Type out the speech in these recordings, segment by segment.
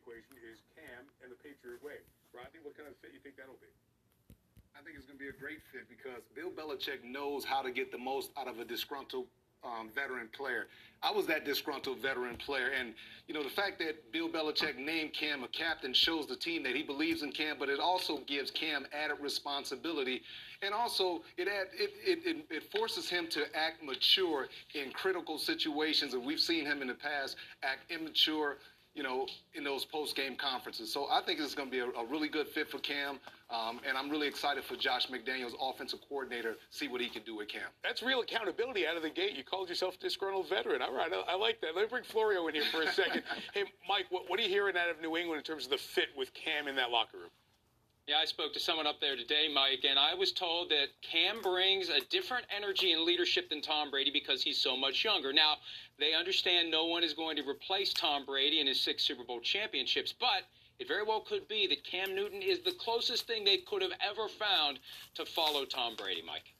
equation is Cam and the Patriot way. Rodney, what kind of fit you think that'll be? I think it's going to be a great fit because Bill Belichick knows how to get the most out of a disgruntled um, veteran player. I was that disgruntled veteran player, and you know the fact that Bill Belichick named Cam a captain shows the team that he believes in Cam, but it also gives Cam added responsibility, and also it add, it, it, it, it forces him to act mature in critical situations, and we've seen him in the past act immature you know, in those post-game conferences. So I think it's going to be a, a, really good fit for Cam, um, and I'm really excited for Josh McDaniels, offensive coordinator, see what he can do with Cam. That's real accountability out of the gate. You called yourself a disgruntled veteran. All right, I, I like that. Let me bring Florio in here for a second. hey, Mike, what, what are you hearing out of New England in terms of the fit with Cam in that locker room? Yeah, I spoke to someone up there today, Mike, and I was told that Cam brings a different energy and leadership than Tom Brady because he's so much younger. Now, they understand no one is going to replace Tom Brady in his six Super Bowl championships, but it very well could be that Cam Newton is the closest thing they could have ever found to follow Tom Brady, Mike.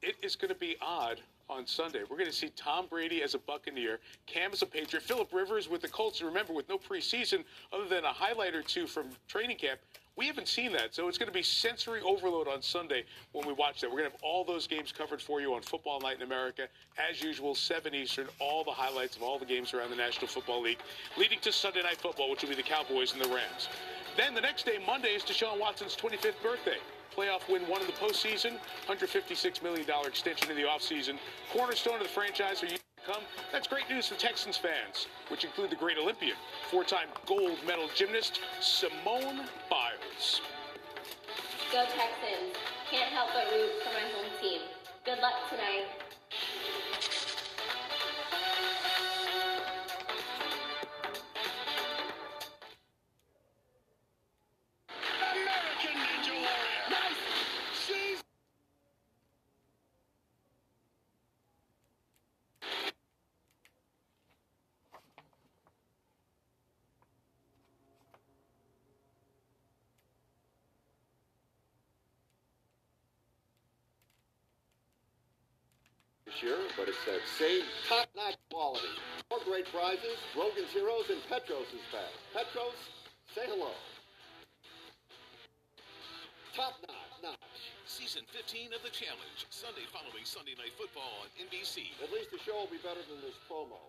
It is going to be odd on Sunday. We're going to see Tom Brady as a Buccaneer, Cam as a Patriot, Philip Rivers with the Colts. And remember, with no preseason other than a highlight or two from training camp, we haven't seen that, so it's going to be sensory overload on Sunday when we watch that. We're going to have all those games covered for you on Football Night in America. As usual, 7 Eastern, all the highlights of all the games around the National Football League, leading to Sunday Night Football, which will be the Cowboys and the Rams. Then the next day, Monday, is Deshaun Watson's 25th birthday. Playoff win one in the postseason, $156 million extension in the offseason. Cornerstone of the franchise for you come. That's great news for Texans fans, which include the great Olympian, four time gold medal gymnast Simone Biles. Go Texans. Can't help but root for my home team. Good luck tonight. Year, but it's that same top-notch quality. More great prizes, Rogan's Heroes, and Petros is back. Petros, say hello. Top-notch. Season 15 of The Challenge, Sunday following Sunday Night Football on NBC. At least the show will be better than this promo.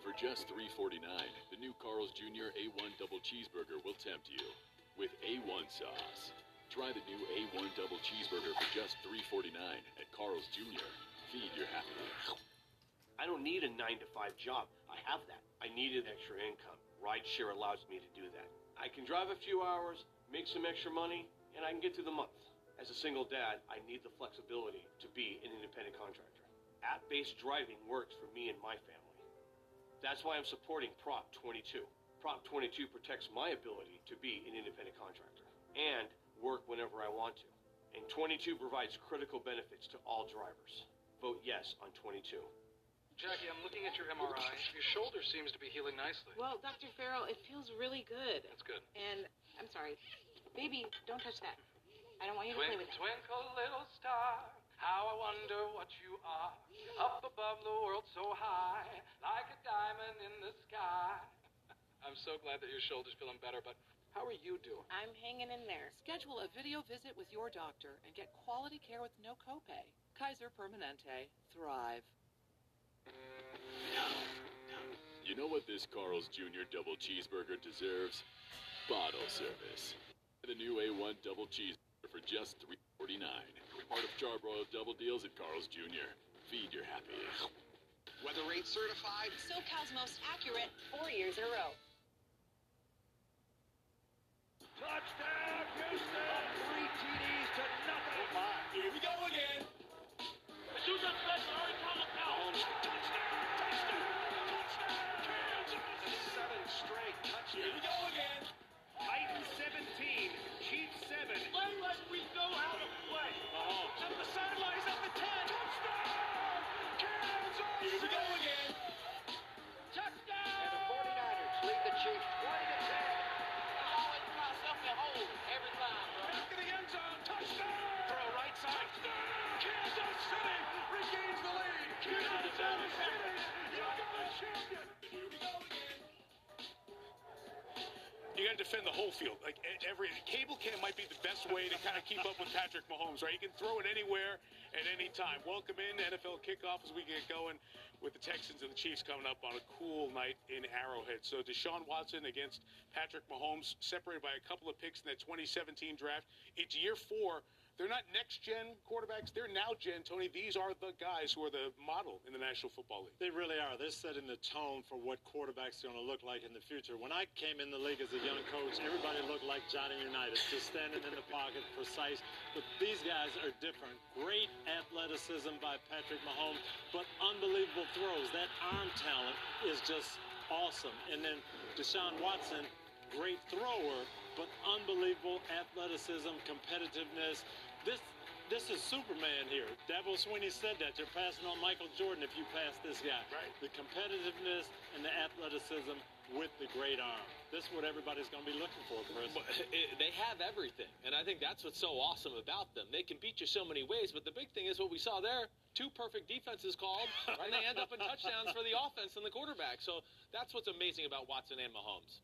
For just $3.49, the new Carl's Jr. A1 Double Cheeseburger will tempt you with A1 sauce. Try the new A1 Double Cheeseburger for just $3.49 at Carl's Jr. Feed your happiness. I don't need a 9 to 5 job. I have that. I needed extra income. Rideshare allows me to do that. I can drive a few hours, make some extra money, and I can get through the month. As a single dad, I need the flexibility to be an independent contractor. App based driving works for me and my family. That's why I'm supporting Prop 22. Prop 22 protects my ability to be an independent contractor and work whenever I want to. And 22 provides critical benefits to all drivers. Vote yes on 22. Jackie, I'm looking at your MRI. Your shoulder seems to be healing nicely. Well, Dr. Farrell, it feels really good. That's good. And I'm sorry. Baby, don't touch that. I don't want you to twinkle, play with it. Twinkle, little star, how I wonder what you are. Up above the world so high, like a diamond in the sky. I'm so glad that your shoulder's feeling better, but how are you doing? I'm hanging in there. Schedule a video visit with your doctor and get quality care with no copay. Kaiser Permanente. Thrive. You know what this Carl's Jr. Double Cheeseburger deserves? Bottle service. The new A1 Double Cheeseburger for just $3.49. Part of Charbroiled Double Deals at Carl's Jr. Feed your happy. Weather rate certified. SoCal's most accurate four years in a row. Touchdown, Houston! You got to defend the whole field. Like every cable cam might be the best way to kind of keep up with Patrick Mahomes, right? You can throw it anywhere at any time. Welcome in NFL kickoff as we get going with the Texans and the Chiefs coming up on a cool night in Arrowhead. So Deshaun Watson against Patrick Mahomes, separated by a couple of picks in that 2017 draft. It's year four. They're not next gen quarterbacks. They're now gen. Tony, these are the guys who are the model in the National Football League. They really are. They're setting the tone for what quarterbacks are going to look like in the future. When I came in the league as a young coach, everybody looked like Johnny Unitas, just standing in the pocket, precise. But these guys are different. Great athleticism by Patrick Mahomes, but unbelievable throws. That arm talent is just awesome. And then Deshaun Watson, great thrower, but unbelievable athleticism, competitiveness. This this is Superman here. Dabo Swinney said that. You're passing on Michael Jordan if you pass this guy. Right. The competitiveness and the athleticism with the great arm. This is what everybody's going to be looking for, Chris. But it- they have everything, and I think that's what's so awesome about them. They can beat you so many ways, but the big thing is what we saw there: two perfect defenses called, and they end up in touchdowns for the offense and the quarterback. So that's what's amazing about Watson and Mahomes.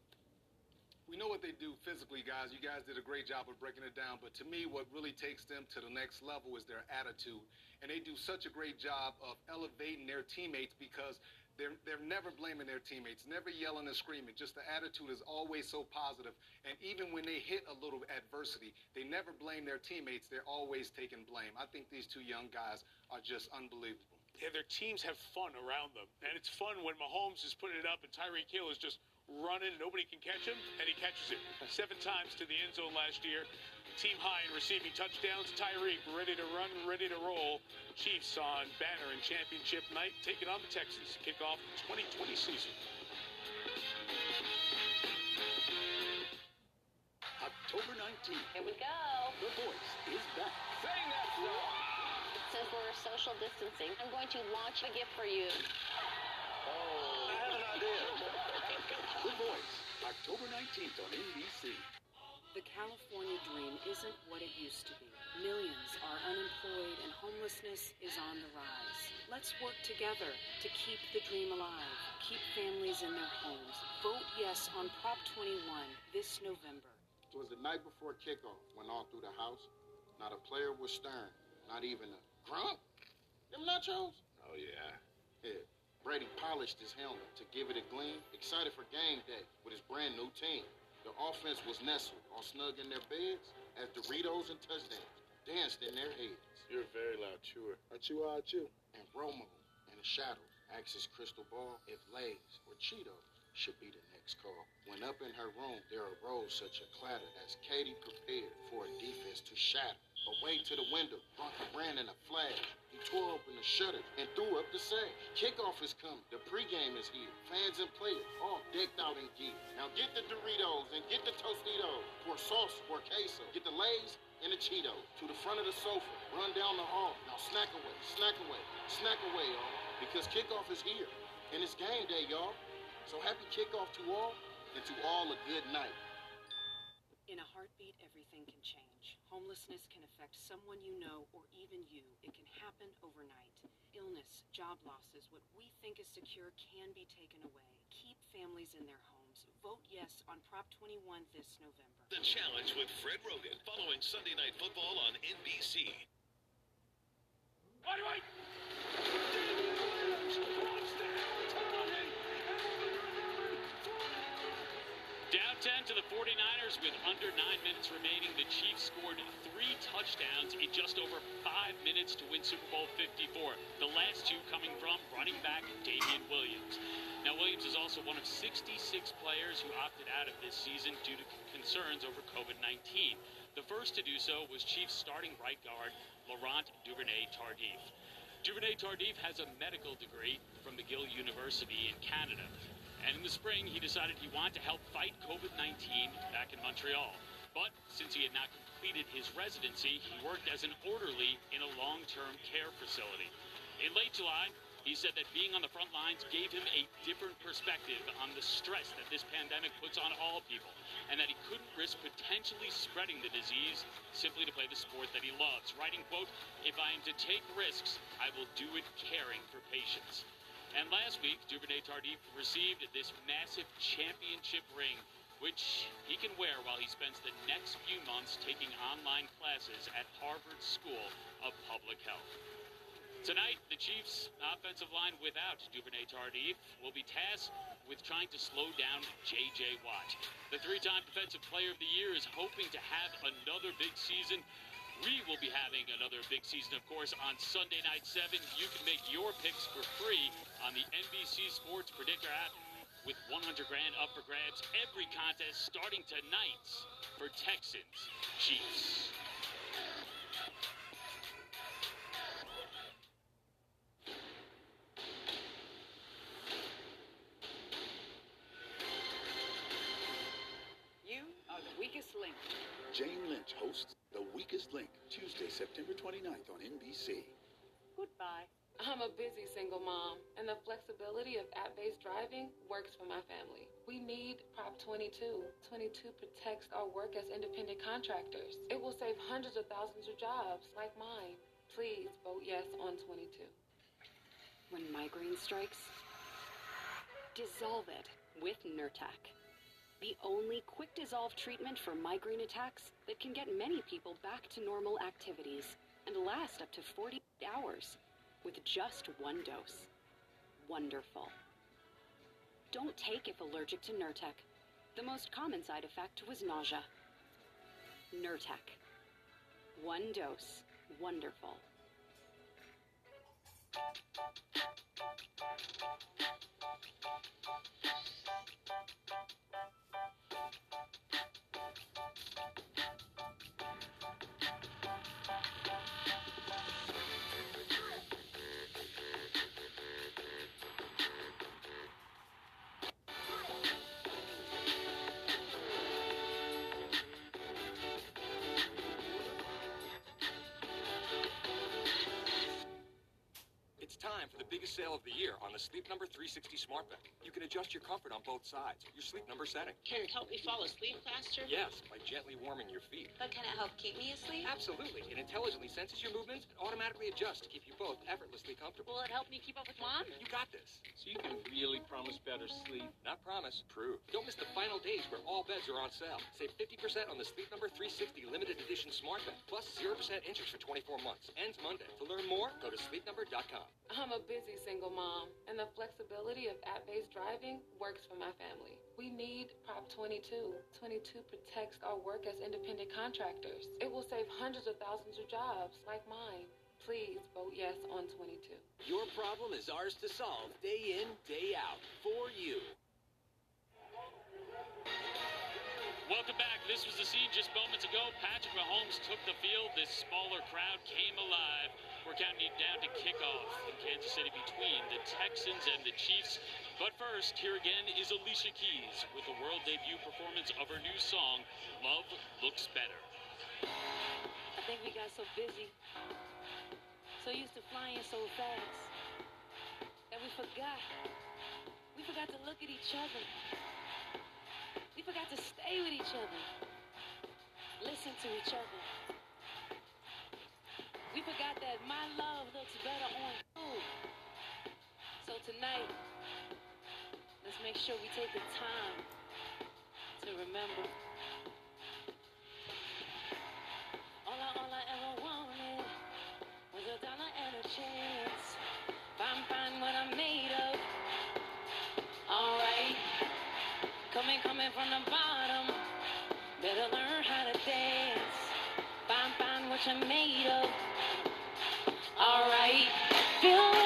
We know what they do physically, guys. You guys did a great job of breaking it down. But to me, what really takes them to the next level is their attitude. And they do such a great job of elevating their teammates because they're, they're never blaming their teammates, never yelling and screaming. Just the attitude is always so positive. And even when they hit a little adversity, they never blame their teammates. They're always taking blame. I think these two young guys are just unbelievable. Yeah, their teams have fun around them. And it's fun when Mahomes is putting it up and Tyreek Hill is just running and nobody can catch him, and he catches it. Seven times to the end zone last year. Team high in receiving touchdowns. Tyreek ready to run, ready to roll. Chiefs on banner and championship night, taking on the Texans. to Kick off the 2020 season. October 19th, Here we go. The Voice is back. Sing that song. Since we're social distancing, I'm going to launch a gift for you. Oh, I have an idea. The Voice, October 19th on NBC. The California dream isn't what it used to be. Millions are unemployed and homelessness is on the rise. Let's work together to keep the dream alive. Keep families in their homes. Vote yes on Prop 21 this November. It was the night before kickoff when all through the house, not a player was stirring, not even a grump. Them nachos? Oh, yeah. Yeah. Brady polished his helmet to give it a gleam, excited for game day with his brand new team. The offense was nestled, all snug in their beds, as Doritos and touchdowns danced in their heads. You're a very loud chewer. I chew, I chew. And Romo in the shadows asked his crystal ball if Lay's or Cheetos should be the next call. When up in her room, there arose such a clatter as Katie prepared for a defense to shatter. Away to the window, Bunker ran in a flash. He tore open the shutter and threw up the sash. Kickoff is coming. The pregame is here. Fans and players all decked out in gear. Now get the Doritos and get the Tostitos. Pour sauce, pour queso. Get the Lay's and the Cheetos. To the front of the sofa. Run down the hall. Now snack away, snack away, snack away, y'all. Because kickoff is here. And it's game day, y'all. So happy kickoff to all, and to all a good night. In a heartbeat, everything can change. Homelessness can affect someone you know or even you. It can happen overnight. Illness, job losses, what we think is secure can be taken away. Keep families in their homes. Vote yes on Prop 21 this November. The Challenge with Fred Rogan, following Sunday Night Football on NBC. Wait, wait. 10 to the 49ers with under nine minutes remaining. The Chiefs scored three touchdowns in just over five minutes to win Super Bowl 54. The last two coming from running back Damien Williams. Now, Williams is also one of 66 players who opted out of this season due to concerns over COVID 19. The first to do so was Chiefs starting right guard Laurent Duvernay Tardif. Duvernay Tardif has a medical degree from McGill University in Canada. And in the spring, he decided he wanted to help fight COVID 19 back in Montreal. But since he had not completed his residency, he worked as an orderly in a long term care facility. In late July, he said that being on the front lines gave him a different perspective on the stress that this pandemic puts on all people, and that he couldn't risk potentially spreading the disease simply to play the sport that he loves. Writing, quote, If I am to take risks, I will do it caring for patients. And last week, Duvernay Tardif received this massive championship ring, which he can wear while he spends the next few months taking online classes at Harvard School of Public Health. Tonight, the Chiefs' offensive line without Duvernay Tardif will be tasked with trying to slow down J.J. Watt. The three-time Defensive Player of the Year is hoping to have another big season. We will be having another big season, of course, on Sunday Night 7. You can make your picks for free on the NBC Sports Predictor app with 100 grand up for grabs every contest starting tonight for Texans Chiefs. The flexibility of app based driving works for my family. We need Prop 22. 22 protects our work as independent contractors. It will save hundreds of thousands of jobs like mine. Please vote yes on 22. When migraine strikes, dissolve it with Nurtec. The only quick dissolve treatment for migraine attacks that can get many people back to normal activities and last up to 40 hours with just one dose. Wonderful. Don't take if allergic to Nurtec. The most common side effect was nausea. Nurtec. One dose. Wonderful. Biggest sale of the year on the Sleep Number 360 Smart Bed. You can adjust your comfort on both sides. Your sleep number setting. Can it help me fall asleep faster? Yes, by gently warming your feet. But can it help keep me asleep? Absolutely. It intelligently senses your movements and automatically adjusts to keep you both effortlessly comfortable. Will it help me keep up with mom? You got this. So you can really promise better sleep. Not promise, prove. Don't miss the final days where all beds are on sale. Save 50% on the Sleep Number 360 limited edition smart bed, plus 0% interest for 24 months. Ends Monday. To learn more, go to sleepnumber.com. I'm a busy single mom, and the flexibility of app based driving works for my family. We need Prop 22. 22 protects our work as independent contractors. It will save hundreds of thousands of jobs like mine. Please vote yes on 22. Your problem is ours to solve day in, day out. For you. Welcome back. This was the scene just moments ago. Patrick Mahomes took the field. This smaller crowd came alive. We're counting it down to kickoff in Kansas City between the Texans and the Chiefs. But first, here again is Alicia Keys with the world debut performance of her new song, Love Looks Better. I think we got so busy, so used to flying so fast, that we forgot. We forgot to look at each other. We forgot to stay with each other, listen to each other. We forgot that my love looks better on you. So tonight, let's make sure we take the time to remember. All I, all I ever wanted was a dollar and a chance. Find, find what I'm made of. Alright. Coming, coming from the bottom. Better learn of. Alright. Feel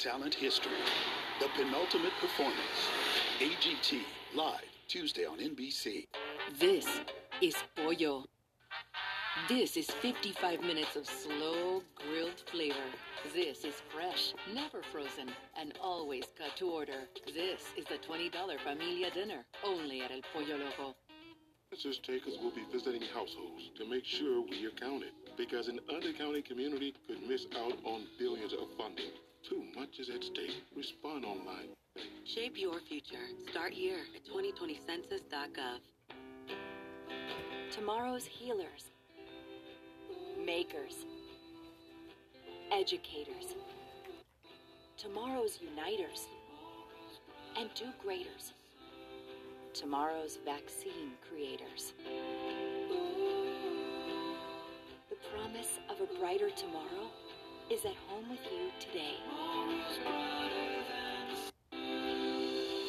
Talent history, the penultimate performance. AGT live Tuesday on NBC. This is pollo. This is 55 minutes of slow grilled flavor. This is fresh, never frozen, and always cut to order. This is the $20 familia dinner, only at El Pollo Loco. Census takers will be visiting households to make sure we are counted because an undercounted community could miss out on billions of funding. Much is at stake. Respond online. Shape your future. Start here at 2020census.gov. Tomorrow's healers, makers, educators, tomorrow's uniters, and do graders, tomorrow's vaccine creators. The promise of a brighter tomorrow is at home with you today.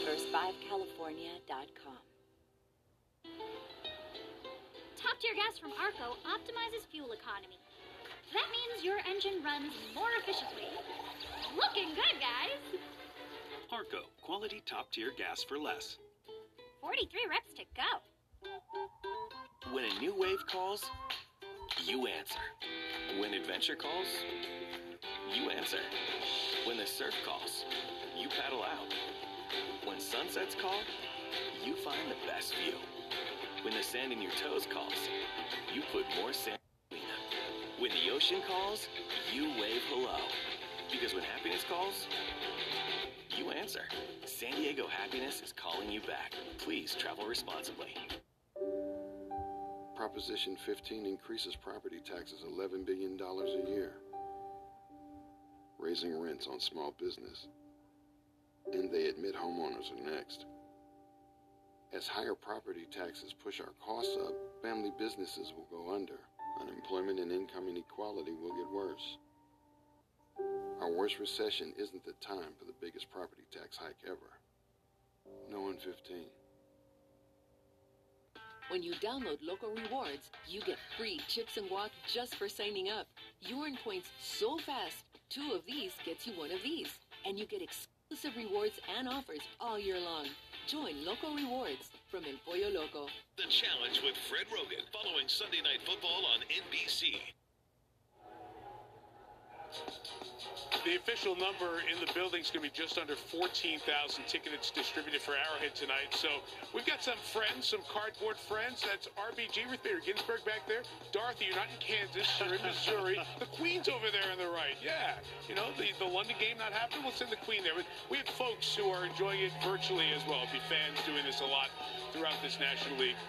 First5California.com. Top tier gas from Arco optimizes fuel economy. That means your engine runs more efficiently. Looking good, guys! Arco, quality top tier gas for less. 43 reps to go. When a new wave calls, you answer. When adventure calls, you answer. When the surf calls, you paddle out. When sunsets call, you find the best view. When the sand in your toes calls, you put more sand between them. When the ocean calls, you wave hello. Because when happiness calls, you answer. San Diego Happiness is calling you back. Please travel responsibly. Proposition 15 increases property taxes $11 billion a year, raising rents on small business. And they admit homeowners are next. As higher property taxes push our costs up, family businesses will go under. Unemployment and income inequality will get worse. Our worst recession isn't the time for the biggest property tax hike ever. No in 15. When you download Local Rewards, you get free chips and guac just for signing up. You earn points so fast, two of these gets you one of these. And you get exclusive rewards and offers all year long. Join Local Rewards from El Pollo Loco. The Challenge with Fred Rogan following Sunday Night Football on NBC. The official number in the building is going to be just under 14,000 tickets distributed for Arrowhead tonight. So we've got some friends, some cardboard friends. That's RBG, Ruth Bader Ginsburg back there. Dorothy, you're not in Kansas, you're in Missouri. the Queen's over there on the right. Yeah. You know, the, the London game not happening, we'll send the Queen there. But we have folks who are enjoying it virtually as well. Be fans doing this a lot throughout this National League.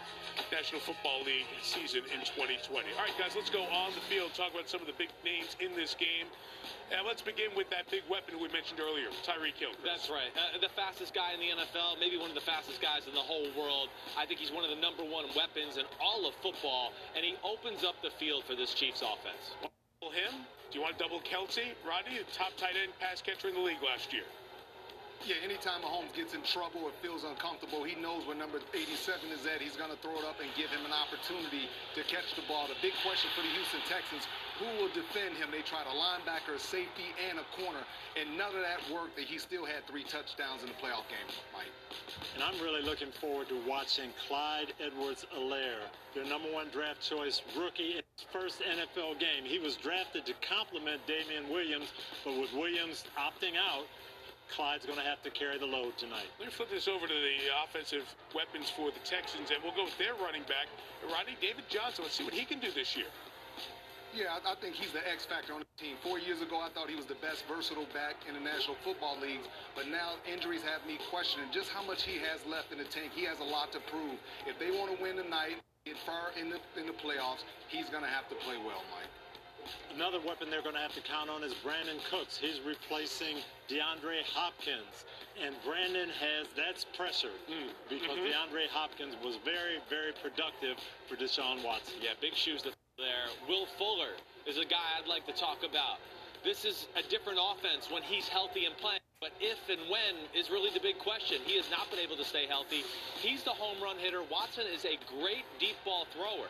National Football League season in 2020. All right, guys, let's go on the field, talk about some of the big names in this game. And let's begin with that big weapon we mentioned earlier, Tyreek Hill. Chris. That's right. Uh, the fastest guy in the NFL, maybe one of the fastest guys in the whole world. I think he's one of the number one weapons in all of football, and he opens up the field for this Chiefs offense. Him? Do you want to double Kelce? Rodney, the top tight end pass catcher in the league last year. Yeah, anytime Mahomes gets in trouble or feels uncomfortable, he knows where number 87 is at. He's going to throw it up and give him an opportunity to catch the ball. The big question for the Houston Texans, who will defend him? They tried a linebacker, a safety, and a corner, and none of that worked. That he still had three touchdowns in the playoff game, Mike. And I'm really looking forward to watching Clyde Edwards-Helaire, their number one draft choice rookie in his first NFL game. He was drafted to complement Damien Williams, but with Williams opting out, Clyde's going to have to carry the load tonight. Let me flip this over to the offensive weapons for the Texans, and we'll go with their running back, Rodney David Johnson. Let's see what he can do this year. Yeah, I, I think he's the X factor on the team. Four years ago, I thought he was the best versatile back in the National Football League, but now injuries have me questioning just how much he has left in the tank. He has a lot to prove. If they want to win tonight, get far in the in the playoffs, he's going to have to play well, Mike. Another weapon they're going to have to count on is Brandin Cooks. He's replacing DeAndre Hopkins. And Brandin has, that's pressure because Mhm. DeAndre Hopkins was very, very productive for Deshaun Watson. Yeah, big shoes to fill there. Will Fuller is a guy I'd like to talk about. This is a different offense when he's healthy and playing. But if and when is really the big question. He has not been able to stay healthy. He's the home run hitter. Watson is a great deep ball thrower.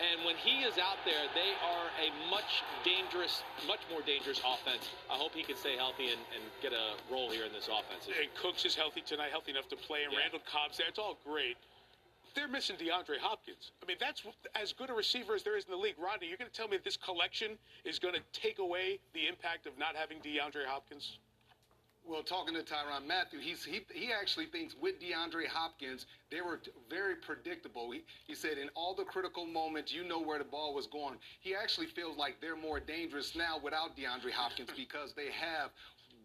And when he is out there, they are a much dangerous, much more dangerous offense. I hope he can stay healthy and, and get a role here in this offense. And Cooks is healthy tonight, healthy enough to play, and Randall Cobb's there. It's all great. They're missing DeAndre Hopkins. I mean, that's as good a receiver as there is in the league. Rodney, you're going to tell me that this collection is going to take away the impact of not having DeAndre Hopkins? Well, talking to Tyrann Mathieu, he's, he he actually thinks with DeAndre Hopkins, they were t- very predictable. He, he said in all the critical moments, you know where the ball was going. He actually feels like they're more dangerous now without DeAndre Hopkins because they have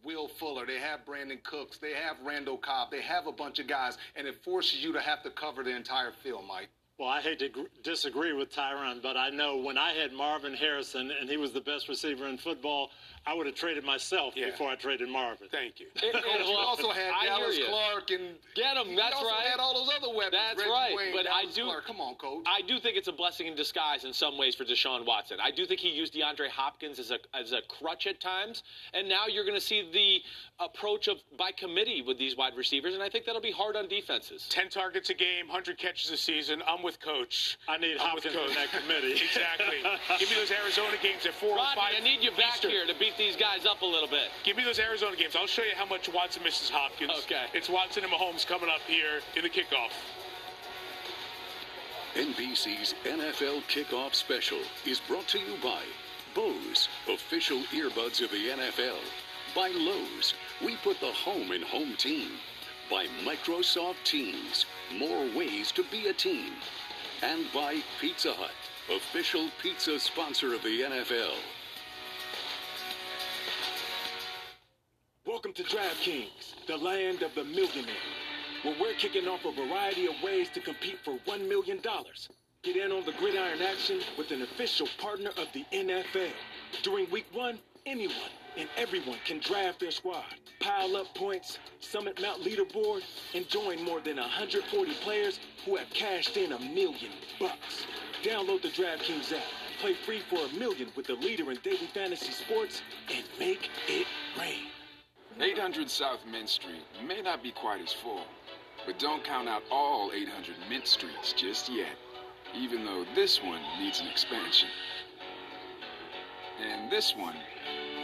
Will Fuller, they have Brandin Cooks, they have Randall Cobb, they have a bunch of guys, and it forces you to have to cover the entire field, Mike. Well, I hate to gr- disagree with Tyrann, but I know when I had Marvin Harrison and he was the best receiver in football, I would have traded myself before I traded Marvin. Thank you. Coach, you also had I Dallas. Clark and Get him. you That's also right. had all those other weapons. That's Reggie right. Wayne, but I do. Clark. Come on, coach. I do think it's a blessing in disguise in some ways for Deshaun Watson. I do think he used DeAndre Hopkins as a as a crutch at times, and now you're going to see the approach of by committee with these wide receivers, and I think that'll be hard on defenses. 10 targets a game, 100 catches a season. I'm with Coach. I need I'm Hopkins in that committee. exactly. Give me those Arizona games at 4 or Rodney, 5. I need you back Eastern. here to beat these guys up a little bit. Give me those Arizona games. I'll show you how much Watson misses Hopkins. Okay. It's Watson and Mahomes coming up here in the kickoff. NBC's NFL Kickoff Special is brought to you by Bose, official earbuds of the NFL. By Lowe's, we put the home in home team. By Microsoft Teams, more ways to be a team. And by Pizza Hut, official pizza sponsor of the NFL. Welcome to DraftKings, the land of the millionaire, where we're kicking off a variety of ways to compete for $1 million. Get in on the gridiron action with an official partner of the NFL. During week one, anyone and everyone can draft their squad, pile up points, summit Mount leaderboard, and join more than 140 players who have cashed in a million bucks. Download the DraftKings app, play free for a million with the leader in daily fantasy sports, and make it rain. 800 South Mint Street may not be quite as full, but don't count out all 800 Mint Streets just yet, even though this one needs an expansion. And this one,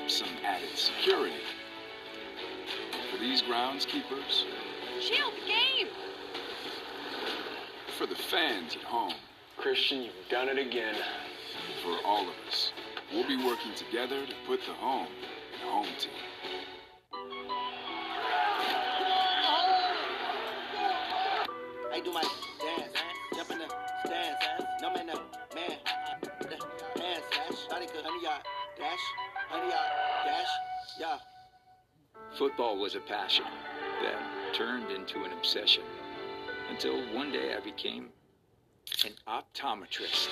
some added security. For these groundskeepers, Shield game! for the fans at home. Christian, you've done it again. For all of us, we'll be working together to put the home in home team. Do my dance, man. Jump in the stands, man. No man, no man. The Hands slash, not a good honey yard dash, honey yard dash, yeah. Football was a passion that turned into an obsession until one day I became an optometrist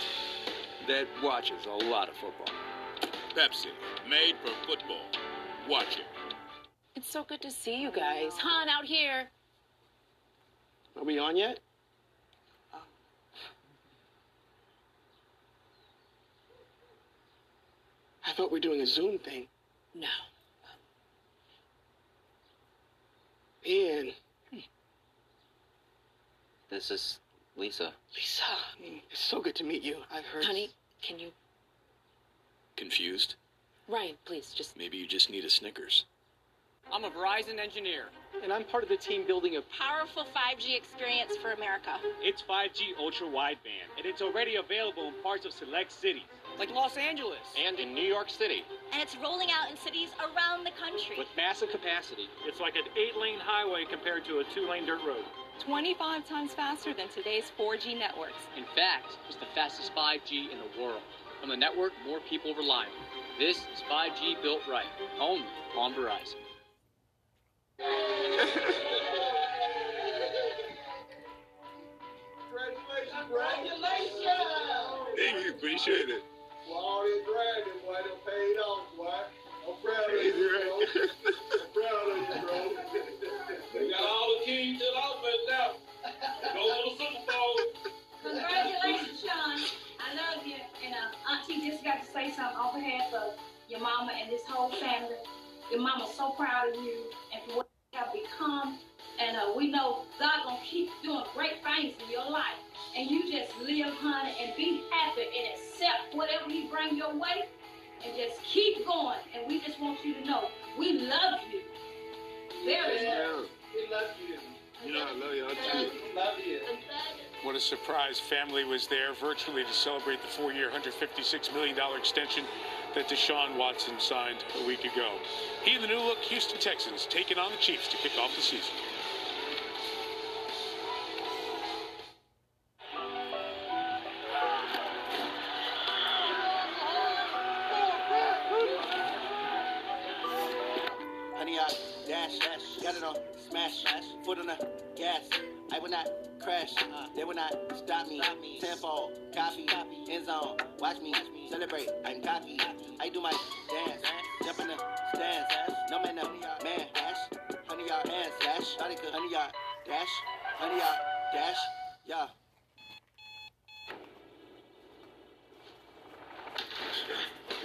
that watches a lot of football. Pepsi, made for football. Watch it. It's so good to see you guys. Han, out here. Are we on yet? I thought we were doing a Zoom thing. No. Ian. This is Lisa. Lisa. Mm, it's so good to meet you. I've heard. Honey, can you. Confused? Ryan, please, just. Maybe you just need a Snickers. I'm a Verizon engineer. And I'm part of the team building a Powerful 5G experience for America. It's 5G ultra wideband, and it's already available in parts of select cities, like Los Angeles and in New York City. And it's rolling out in cities around the country. With massive capacity, it's like an eight lane highway compared to a two lane dirt road. 25 times faster than today's 4G networks. In fact, it's the fastest 5G in the world. On the network more people rely on. This is 5G built right, only on Verizon. Thank you, appreciate it. Well, all this bragging, boy, done paid off, boy. I'm proud of you, bro. I'm proud of you, bro. we got all the keys to the offense now. Go to the Super Bowl. Congratulations, Sean. I love you. And uh, Auntie just got to say something on behalf of your mama and this whole family. Your mama's so proud of you and for what you have become. And uh, we know God gonna keep doing great things in your life. And you just live, honey, and be happy and accept whatever He bring your way, and just keep going. And we just want you to know we love you very much. We love you. You know I love y'all too. Love you. What a surprise. Family was there virtually to celebrate the four year, $156 million extension that Deshaun Watson signed a week ago. He and the new look Houston Texans taking on the Chiefs to kick off the season. Zone, watch me, celebrate. I'm cocky, I do my dance, jump in the stands. No man, no man, dash, honey, yard, hand slash, shawty good, honey, yard, dash, honey, yard, dash, yeah.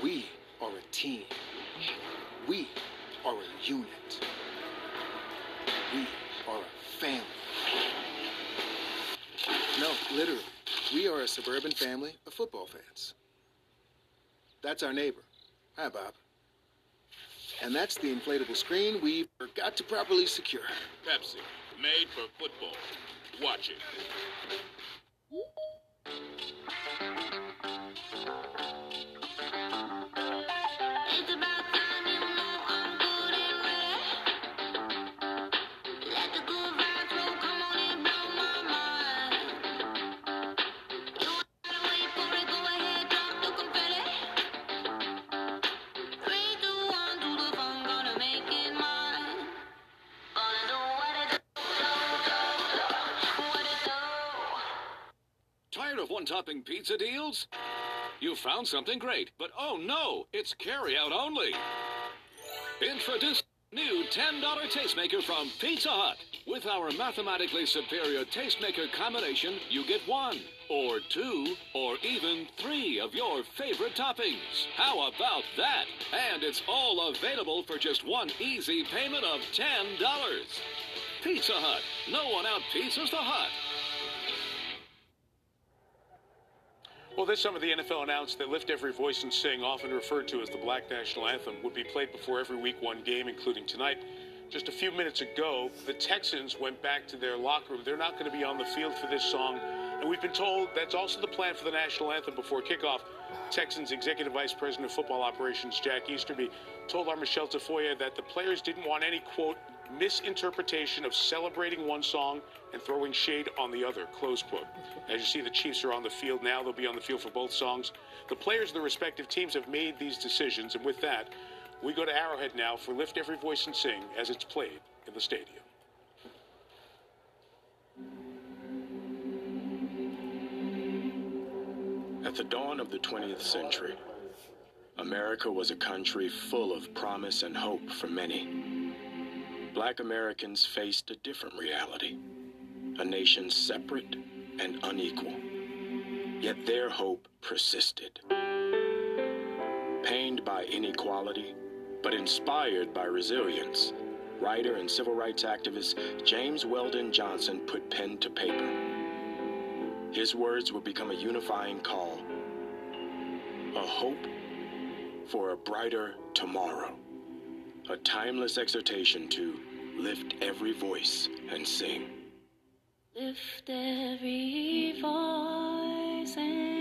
We are a team. We are a unit. We are a family. No, literally. We are a suburban family of football fans. That's our neighbor. Hi, Bob. And that's the inflatable screen we forgot to properly secure. Pepsi, made for football. Watch it. Pizza deals? You found something great, but oh no, it's carry out only. Introduce new $10 tastemaker from Pizza Hut. With our mathematically superior tastemaker combination, you get one, or two, or even three of your favorite toppings. How about that? And it's all available for just one easy payment of $10. Pizza Hut. No one out pizzas the Hut. Well, this summer, the NFL announced that Lift Every Voice and Sing, often referred to as the Black National Anthem, would be played before every Week 1 game, including tonight. Just a few minutes ago, the Texans went back to their locker room. They're not going to be on the field for this song. And we've been told that's also the plan for the national anthem before kickoff. Texans Executive Vice President of Football Operations Jack Easterby told our Michelle Tafoya that the players didn't want any, quote, misinterpretation of celebrating one song and throwing shade on the other, close quote. As you see, the Chiefs are on the field now. They'll be on the field for both songs. The players of the respective teams have made these decisions, and with that, we go to Arrowhead now for Lift Every Voice and Sing as it's played in the stadium. At the dawn of the 20th century, America was a country full of promise and hope for many. Black Americans faced a different reality a nation separate and unequal. Yet their hope persisted. Pained by inequality, but inspired by resilience, writer and civil rights activist James Weldon Johnson put pen to paper. His words would become a unifying call a hope for a brighter tomorrow, a timeless exhortation to lift every voice and sing. Lift every voice and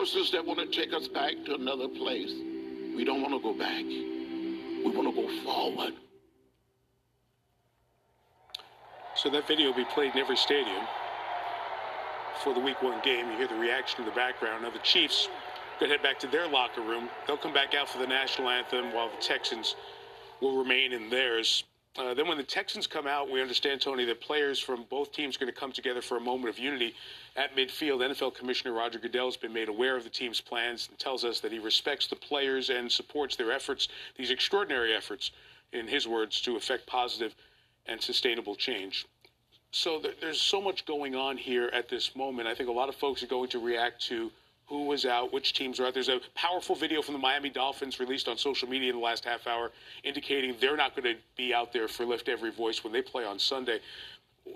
forces that want to take us back to another place. We don't want to go back. We want to go forward. So that video will be played in every stadium for the week one game. You hear the reaction in the background. Now the Chiefs to head back to their locker room. They'll come back out for the national anthem while the Texans will remain in theirs. Uh, then when the Texans come out, we understand, Tony, that players from both teams are going to come together for a moment of unity at midfield. NFL Commissioner Roger Goodell has been made aware of the team's plans and tells us that he respects the players and supports their efforts, these extraordinary efforts, in his words, to effect positive and sustainable change. So th- there's so much going on here at this moment. I think a lot of folks are going to react to who was out, which teams are out. There's a powerful video from the Miami Dolphins released on social media in the last half hour indicating they're not going to be out there for Lift Every Voice when they play on Sunday.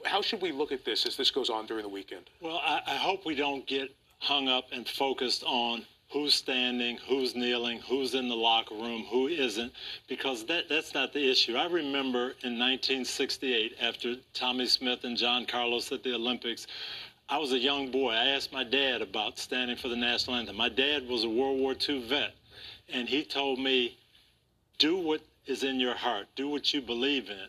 How should we look at this as this goes on during the weekend? Well, I, I hope we don't get hung up and focused on who's standing, who's kneeling, who's in the locker room, who isn't, because that, that's not the issue. I remember in 1968, after Tommie Smith and John Carlos at the Olympics, I was a young boy. I asked my dad about standing for the national anthem. My dad was a World War II vet, and he told me, do what is in your heart, do what you believe in.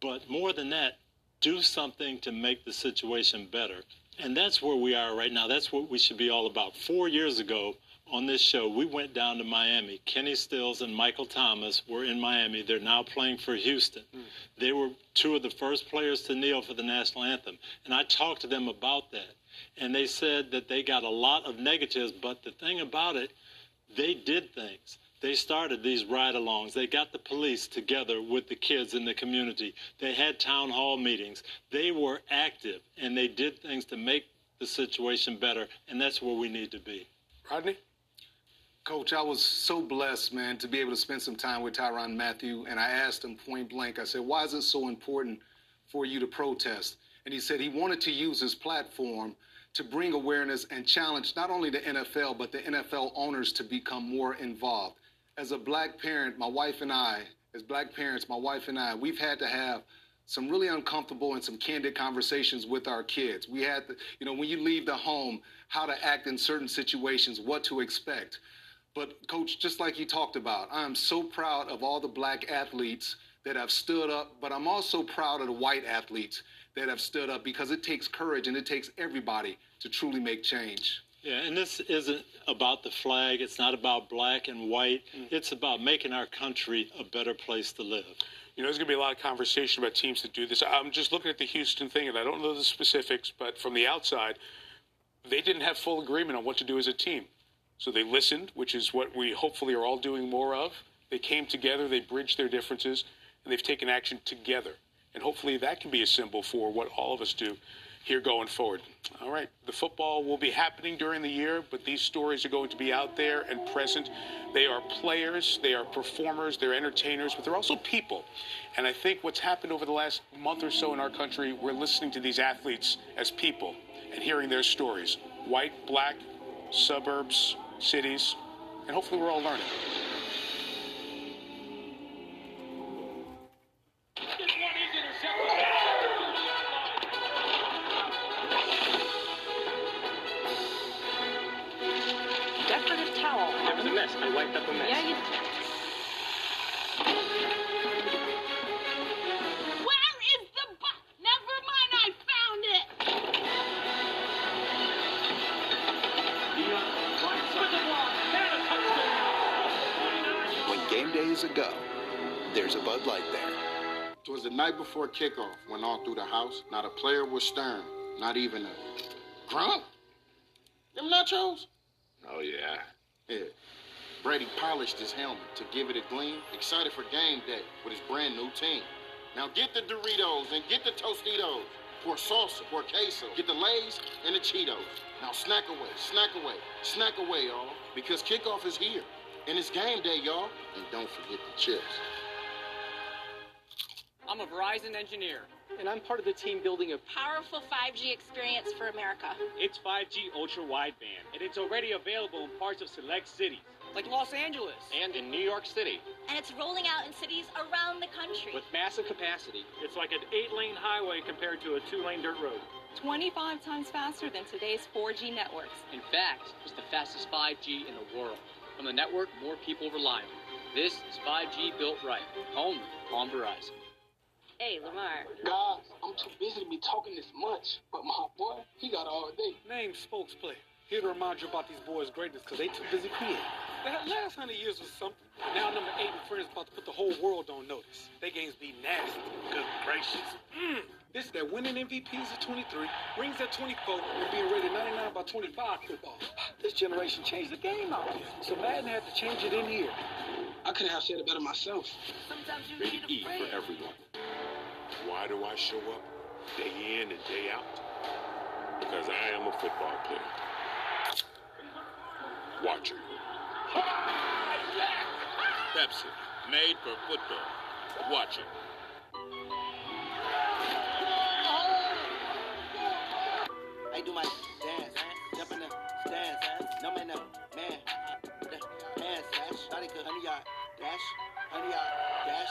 But more than that, do something to make the situation better. And that's where we are right now. That's what we should be all about. Four years ago on this show, we went down to Miami. Kenny Stills and Michael Thomas were in Miami. They're now playing for Houston. Hmm. They were two of the first players to kneel for the national anthem. And I talked to them about that. And they said that they got a lot of negatives, but the thing about it, they did things. They started these ride alongs. They got the police together with the kids in the community. They had town hall meetings. They were active and they did things to make the situation better. And that's where we need to be. Rodney? Coach, I was so blessed, man, to be able to spend some time with Tyrann Mathieu. And I asked him point blank, I said, why is it so important for you to protest? And he said he wanted to use his platform to bring awareness and challenge not only the NFL, but the NFL owners to become more involved. As a black parent, my wife and I, as black parents, my wife and I, we've had to have some really uncomfortable and some candid conversations with our kids. We had, to, you know, when you leave the home, how to act in certain situations, what to expect. But, Coach, just like you talked about, I'm so proud of all the black athletes that have stood up, but I'm also proud of the white athletes that have stood up because it takes courage and it takes everybody to truly make change. Yeah, and this isn't about the flag. It's not about black and white. Mm. It's about making our country a better place to live. You know, there's going to be a lot of conversation about teams that do this. I'm just looking at the Houston thing, and I don't know the specifics, but from the outside, they didn't have full agreement on what to do as a team. So they listened, which is what we hopefully are all doing more of. They came together, they bridged their differences, and they've taken action together. And hopefully that can be a symbol for what all of us do here going forward. All right, the football will be happening during the year, but these stories are going to be out there and present. They are players, they are performers, they're entertainers, but they're also people. And I think what's happened over the last month or so in our country, we're listening to these athletes as people and hearing their stories white, black, suburbs, cities, and hopefully we're all learning. Before kickoff went all through the house, not a player was stirring, not even a grunt. Them nachos? Oh, yeah. Yeah. Brady polished his helmet to give it a gleam, excited for game day with his brand new team. Now get the Doritos and get the Tostitos. Pour salsa, pour queso, get the Lays and the Cheetos. Now snack away, snack away, snack away, y'all, because kickoff is here. And it's game day, y'all. And don't forget the chips. I'm a Verizon engineer. And I'm part of the team building a Powerful 5G experience for America. It's 5G ultra wideband, and it's already available in parts of select cities. Like Los Angeles. And in New York City. And it's rolling out in cities around the country. With massive capacity. It's like an eight lane highway compared to a two lane dirt road. 25 times faster than today's 4G networks. In fact, it's the fastest 5G in the world. From the network more people rely on. This is 5G built right. Only on Verizon. Hey, Lamar. Guys, I'm too busy to be talking this much, but my boy, he got all day. Name spokes play. Here to remind you about these boys' greatness because they too busy creating. That last hundred years was something. Now number eight and friends about to put the whole world on notice. They games be nasty. Good gracious. Mm. This is that winning MVPs at 23, rings at 24, and being rated 99 by 25 football. This generation changed the game out there. So Madden had to change it in here. I couldn't have said it better myself. Sometimes you Big need a E friend. for everyone. Why do I show up day in and day out? Because I am a football player. Watcher. Pepsi, made for football. Watcher. I do my dance. Jump in the stands, man. Hands honey dash, honey dash.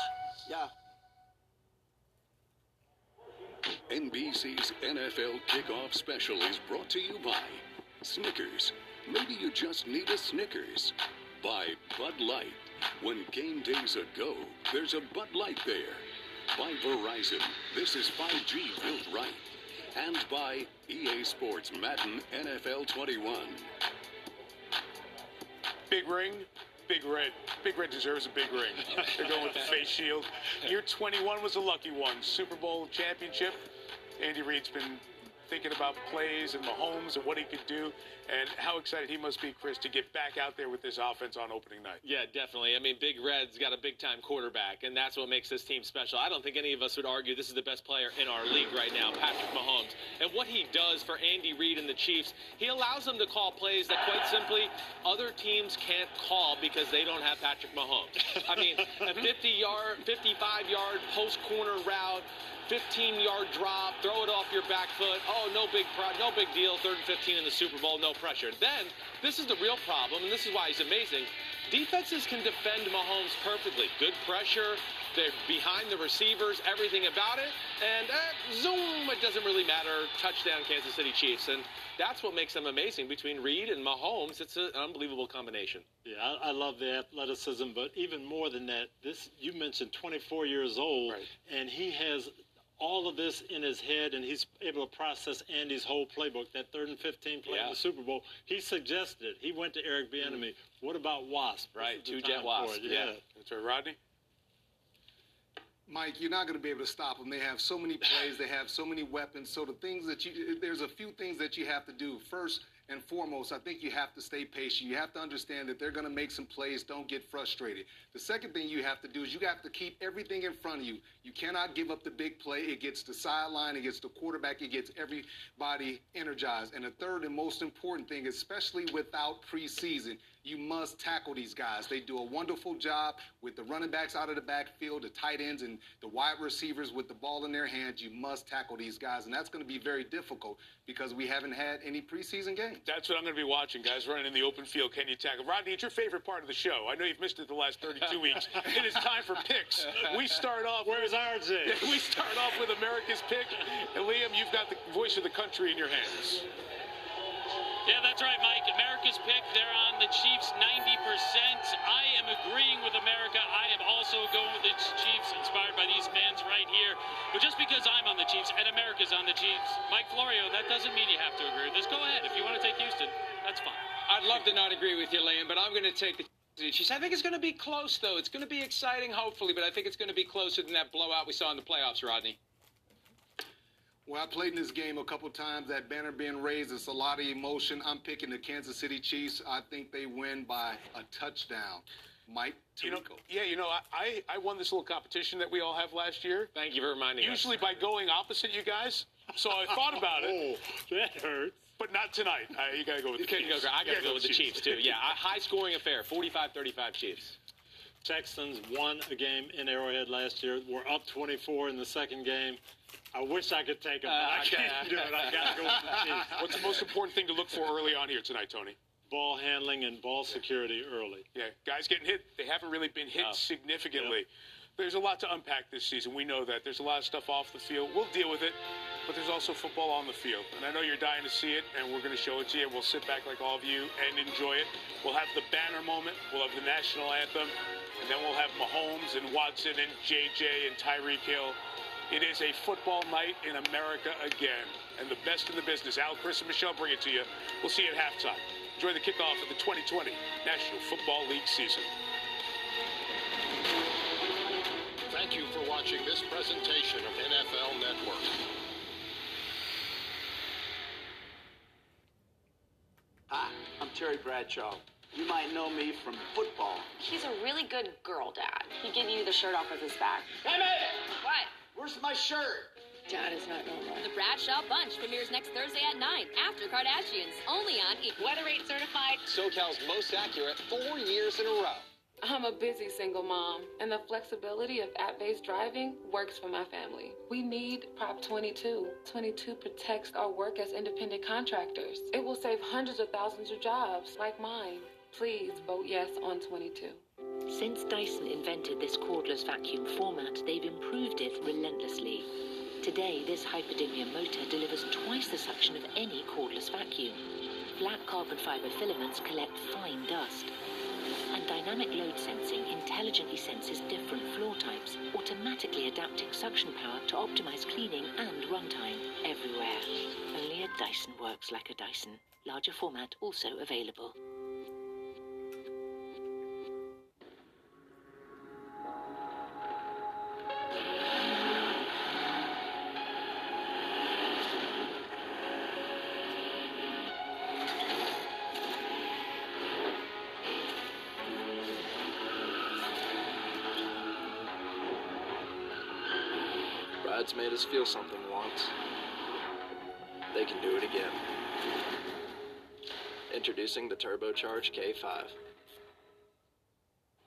Yeah. NBC's NFL Kickoff Special is brought to you by Snickers. Maybe you just need a Snickers. By Bud Light. When game day's a go, there's a Bud Light there. By Verizon. This is 5G built right. And by EA Sports Madden NFL 21. Big ring, big red. Big red deserves a big ring. They're going with the face shield. Year 21 was a lucky one. Super Bowl championship. Andy Reid's been thinking about plays and Mahomes and what he could do, and how excited he must be, Chris, to get back out there with this offense on opening night. Yeah, definitely. I mean, Big Red's got a big time quarterback, and that's what makes this team special. I don't think any of us would argue this is the best player in our league right now, Patrick Mahomes. And what he does for Andy Reid and the Chiefs, he allows them to call plays that, quite simply, other teams can't call because they don't have Patrick Mahomes. I mean, a 50 yard, 55 yard post corner route. 15 yard drop, throw it off your back foot. oh, no big pro- no big deal, third and 15 in the Super Bowl, no pressure. Then, this is the real problem, and this is why he's amazing. Defenses can defend Mahomes perfectly. Good pressure, they're behind the receivers, everything about it, and uh, zoom, it doesn't really matter. Touchdown, Kansas City Chiefs, and that's what makes them amazing. Between Reid and Mahomes, it's an unbelievable combination. Yeah, I, I love the athleticism, but even more than that, this you mentioned 24 years old, and he has all of this in his head, and he's able to process Andy's whole playbook. That third and 15 play in the Super Bowl, he suggested it. He went to Eric Bieniemy. Mm-hmm. What about Wasp? Right, two jet time wasp. Yeah. yeah. That's right, Rodney. Mike, you're not going to be able to stop them. They have so many plays, they have so many weapons. So the things that you, there's a few things that you have to do. First and foremost, I think you have to stay patient. You have to understand that they're going to make some plays. Don't get frustrated. The second thing you have to do is you have to keep everything in front of you. You cannot give up the big play. It gets the sideline, it gets the quarterback, it gets everybody energized. And the third and most important thing, especially without preseason, you must tackle these guys. They do a wonderful job with the running backs out of the backfield, the tight ends, and the wide receivers with the ball in their hands. You must tackle these guys, and that's going to be very difficult because we haven't had any preseason games. That's what I'm going to be watching, guys. Running in the open field, can you tackle? Rodney, it's your favorite part of the show. I know you've missed it the last 32 weeks. It is time for picks. We start off. Where's RJ? We start off with America's pick, and Liam, you've got the voice of the country in your hands. Yeah, that's right, Mike. America's pick. They're on the Chiefs 90%. I am agreeing with America. I am also going with the Chiefs, inspired by these fans right here. But just because I'm on the Chiefs and America's on the Chiefs, Mike Florio, that doesn't mean you have to agree with this. Go ahead. If you want to take Houston, that's fine. I'd love to not agree with you, Liam, but I'm going to take the Chiefs. I think it's going to be close, though. It's going to be exciting, hopefully, but I think it's going to be closer than that blowout we saw in the playoffs, Rodney. Well, I played in this game a couple times. That banner being raised, it's a lot of emotion. I'm picking the Kansas City Chiefs. I think they win by a touchdown. Mike You know, yeah, you know, I, I I won this little competition that we all have last year. Thank you for reminding us. Usually by going opposite you guys. So I thought about it. Oh, that hurts. But not tonight. Uh, you got to go with the You Chiefs. go- I got to go with the Chiefs, too. Yeah, high scoring affair 45 35 Chiefs. Texans won a game in Arrowhead last year. We're up 24 in the second game. I wish I could take them, but I Uh, can't do it. I got to go with the Chiefs. What's the most important thing to look for early on here tonight, Tony? Ball handling and ball security early. Yeah, guys getting hit. They haven't really been hit No. significantly. There's a lot to unpack this season. We know that. There's a lot of stuff off the field. We'll deal with it, but there's also football on the field. And I know you're dying to see it, and we're going to show it to you. We'll sit back like all of you and enjoy it. We'll have the banner moment. We'll have the national anthem. And then we'll have Mahomes and Watson and JJ and Tyreek Hill. It is a football night in America again. And the best in the business. Al, Cris, and Michelle bring it to you. We'll see you at halftime. Enjoy the kickoff of the 2020 National Football League season. Thank you for watching this presentation of NFL Network. Hi, I'm Terry Bradshaw. You might know me from football. He's a really good girl, Dad. He gave you the shirt off of his back. Hey, man! What? Where's my shirt? Dad is not normal. The Bradshaw Bunch premieres next Thursday at 9 after Kardashians, only on E. Weather Rate certified. SoCal's most accurate four years in a row. I'm a busy single mom, and the flexibility of app based driving works for my family. We need Prop 22. 22 protects our work as independent contractors. It will save hundreds of thousands of jobs like mine. Please vote yes on 22. Since Dyson invented this cordless vacuum format, they've improved it relentlessly. Today, this hyperdymium motor delivers twice the suction of any cordless vacuum. Black carbon fiber filaments collect fine dust. And dynamic load sensing intelligently senses different floor types, automatically adapting suction power to optimize cleaning and runtime everywhere. Only a Dyson works like a Dyson. Larger format also available. Brad's feel something once. They can do it again. Introducing the turbocharged K5.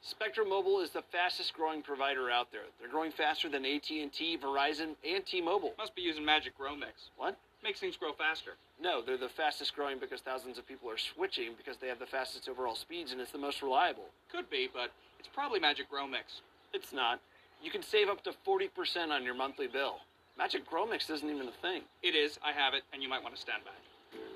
Spectrum Mobile is the fastest growing provider out there. They're growing faster than AT&T, Verizon, and T-Mobile. Must be using Magic Grow Mix. What? Makes things grow faster. No, they're the fastest growing because thousands of people are switching because they have the fastest overall speeds and it's the most reliable. Could be, but it's probably Magic Grow Mix. It's not. You can save up to 40% on your monthly bill. Magic Grow Mix isn't even a thing. It is. I have it, and you might want to stand back.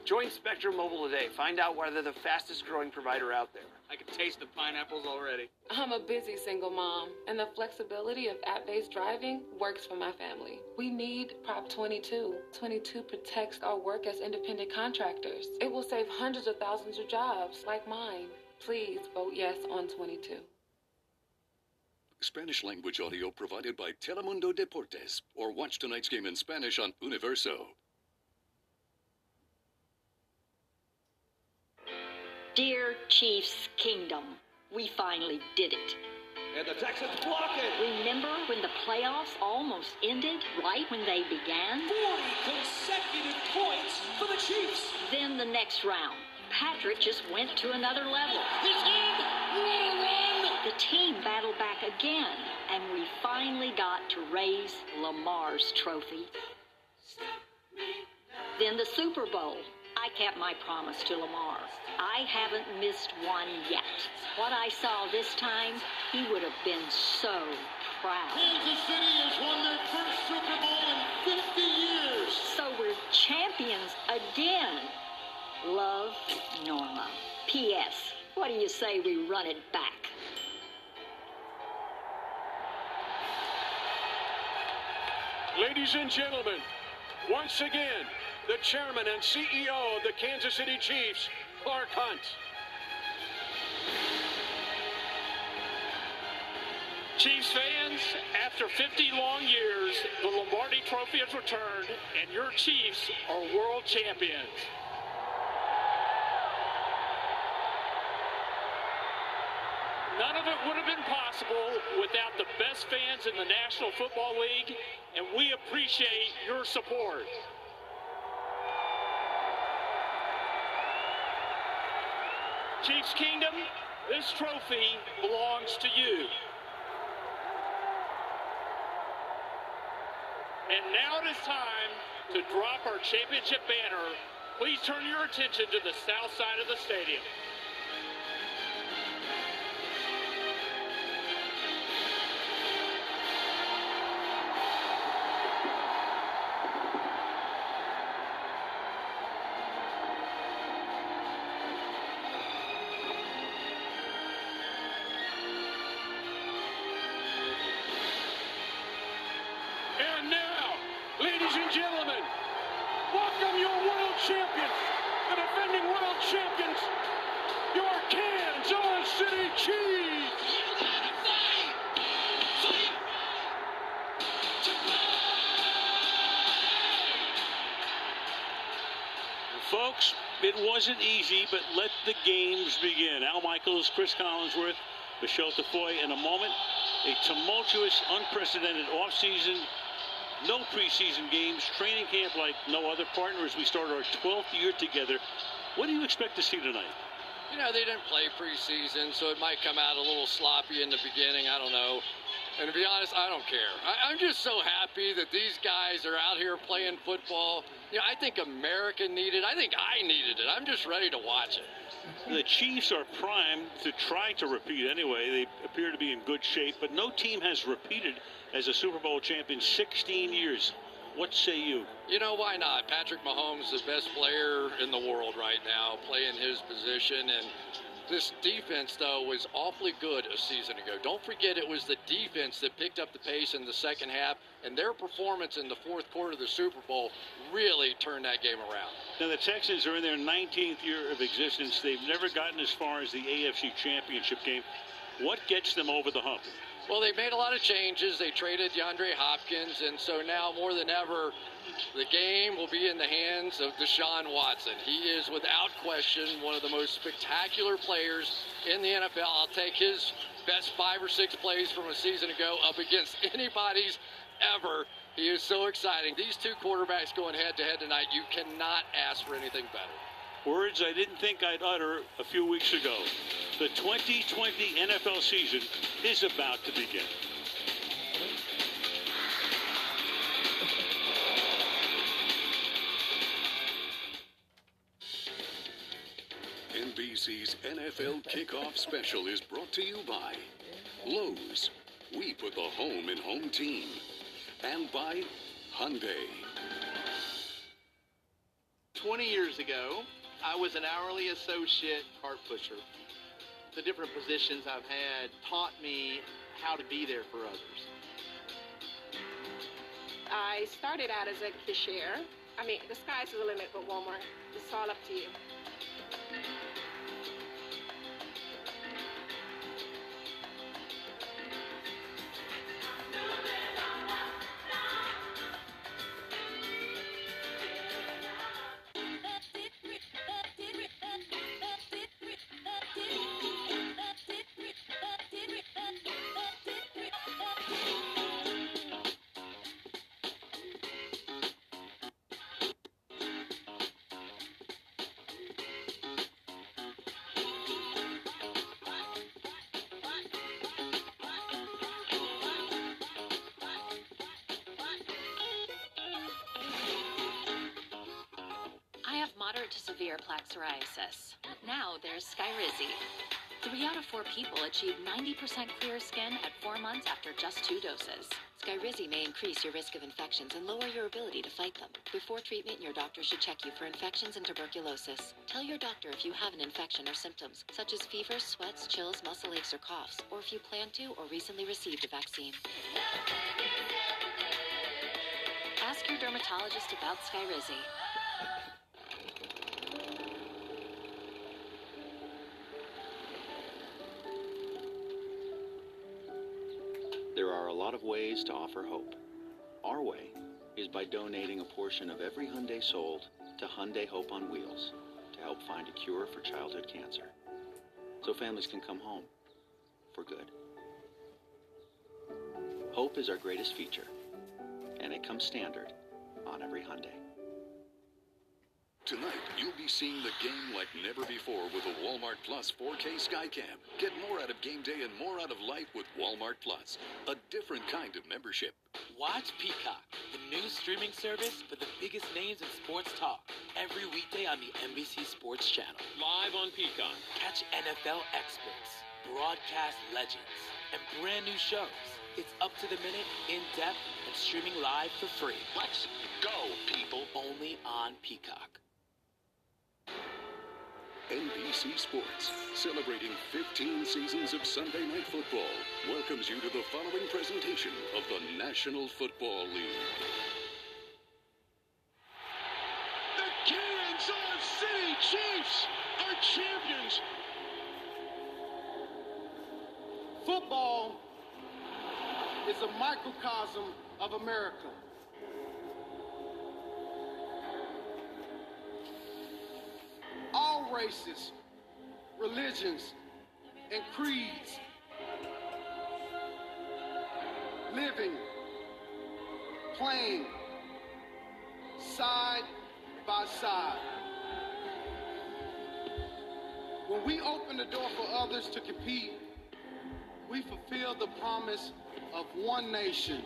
Join Spectrum Mobile today. Find out why they're the fastest growing provider out there. I can taste the pineapples already. I'm a busy single mom, and the flexibility of app based driving works for my family. We need Prop 22. 22 protects our work as independent contractors. It will save hundreds of thousands of jobs like mine. Please vote yes on 22. Spanish language audio provided by Telemundo Deportes, or watch tonight's game in Spanish on Universo. Dear Chiefs Kingdom, we finally did it. And the Texans block it. Remember when the playoffs almost ended right when they began? 40 consecutive points for the Chiefs. Then the next round, Patrick just went to another level. He's in. What a run. The team battled back again, and we finally got to raise Lamar's trophy. Then the Super Bowl. I kept my promise to Lamar. I haven't missed one yet. What I saw this time, he would have been so proud. Kansas City has won their first Super Bowl in 50 years. So we're champions again. Love, Norma. P.S. What do you say we run it back? Ladies and gentlemen, once again, the chairman and CEO of the Kansas City Chiefs, Clark Hunt. Chiefs fans, after 50 long years, the Lombardi Trophy has returned, and your Chiefs are world champions. None of it would have been possible without the best fans in the National Football League, and we appreciate your support. Chiefs Kingdom, this trophy belongs to you. And now it is time to drop our championship banner. Please turn your attention to the south side of the stadium. But let the games begin. Al Michaels, Cris Collinsworth, Michelle Tafoya in a moment. A tumultuous, unprecedented offseason. No preseason games, training camp like no other partners. We start our 12th year together. What do you expect to see tonight? You know, they didn't play preseason, so it might come out a little sloppy in the beginning. I don't know. And to be honest, I don't care. I, I'm just so happy that these guys are out here playing football. You know, I think America needed. I think I needed it. I'm just ready to watch it. The Chiefs are primed to try to repeat anyway. They appear to be in good shape, but no team has repeated as a Super Bowl champion 16 years. What say you? You know, why not? Patrick Mahomes is the best player in the world right now, playing his position. And this defense, though, was awfully good a season ago. Don't forget it was the defense that picked up the pace in the second half, and their performance in the fourth quarter of the Super Bowl really turned that game around. Now, the Texans are in their 19th year of existence. They've never gotten as far as the AFC Championship game. What gets them over the hump? Well, they made a lot of changes. They traded DeAndre Hopkins, and so now more than ever, the game will be in the hands of Deshaun Watson. He is, without question, one of the most spectacular players in the NFL. I'll take his best five or six plays from a season ago up against anybody's ever. He is so exciting. These two quarterbacks going head to head tonight, you cannot ask for anything better. Words I didn't think I'd utter a few weeks ago. The 2020 NFL season is about to begin. NBC's NFL Kickoff Special is brought to you by Lowe's. We put the home in home team. And by Hyundai. 20 years ago, I was an hourly associate cart pusher. The different positions I've had taught me how to be there for others. I started out as a cashier. I mean, the sky's the limit with Walmart. It's all up to you. Severe plaque psoriasis. Now there's Skyrizi. Three out of four people achieve 90% clear skin at four months after just two doses. Skyrizi may increase your risk of infections and lower your ability to fight them. Before treatment, your doctor should check you for infections and tuberculosis. Tell your doctor if you have an infection or symptoms, such as fever, sweats, chills, muscle aches, or coughs, or if you plan to or recently received a vaccine. Ask your dermatologist about Skyrizi. Ways to offer hope. Our way is by donating a portion of every Hyundai sold to Hyundai Hope on Wheels to help find a cure for childhood cancer. So families can come home for good. Hope is our greatest feature, and it comes standard on every Hyundai. Tonight, you'll be seeing the game like never before with a Walmart Plus 4K Skycam. Get more out of game day and more out of life with Walmart Plus, a different kind of membership. Watch Peacock, the new streaming service for the biggest names in sports talk, every weekday on the NBC Sports Channel. Live on Peacock. Catch NFL experts, broadcast legends, and brand new shows. It's up to the minute, in depth, and streaming live for free. Let's go, people. Only on Peacock. NBC Sports, celebrating 15 seasons of Sunday Night Football, welcomes you to the following presentation of the National Football League. The Kansas City Chiefs are champions. Football is a microcosm of America. Races, religions, and creeds living, playing side by side. When we open the door for others to compete, we fulfill the promise of one nation.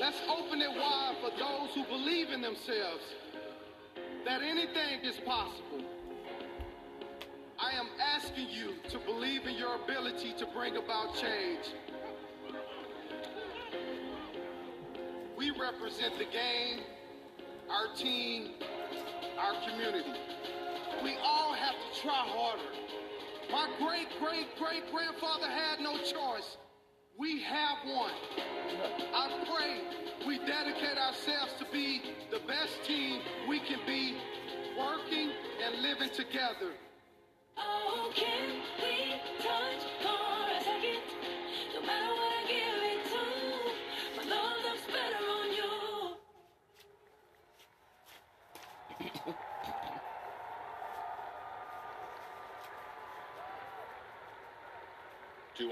Let's open it wide for those who believe in themselves that anything is possible. I am asking you to believe in your ability to bring about change. We represent the game, our team, our community. We all have to try harder. My great great great grandfather had no choice. We have one. I pray we dedicate ourselves to be the best team we can be, working and living together.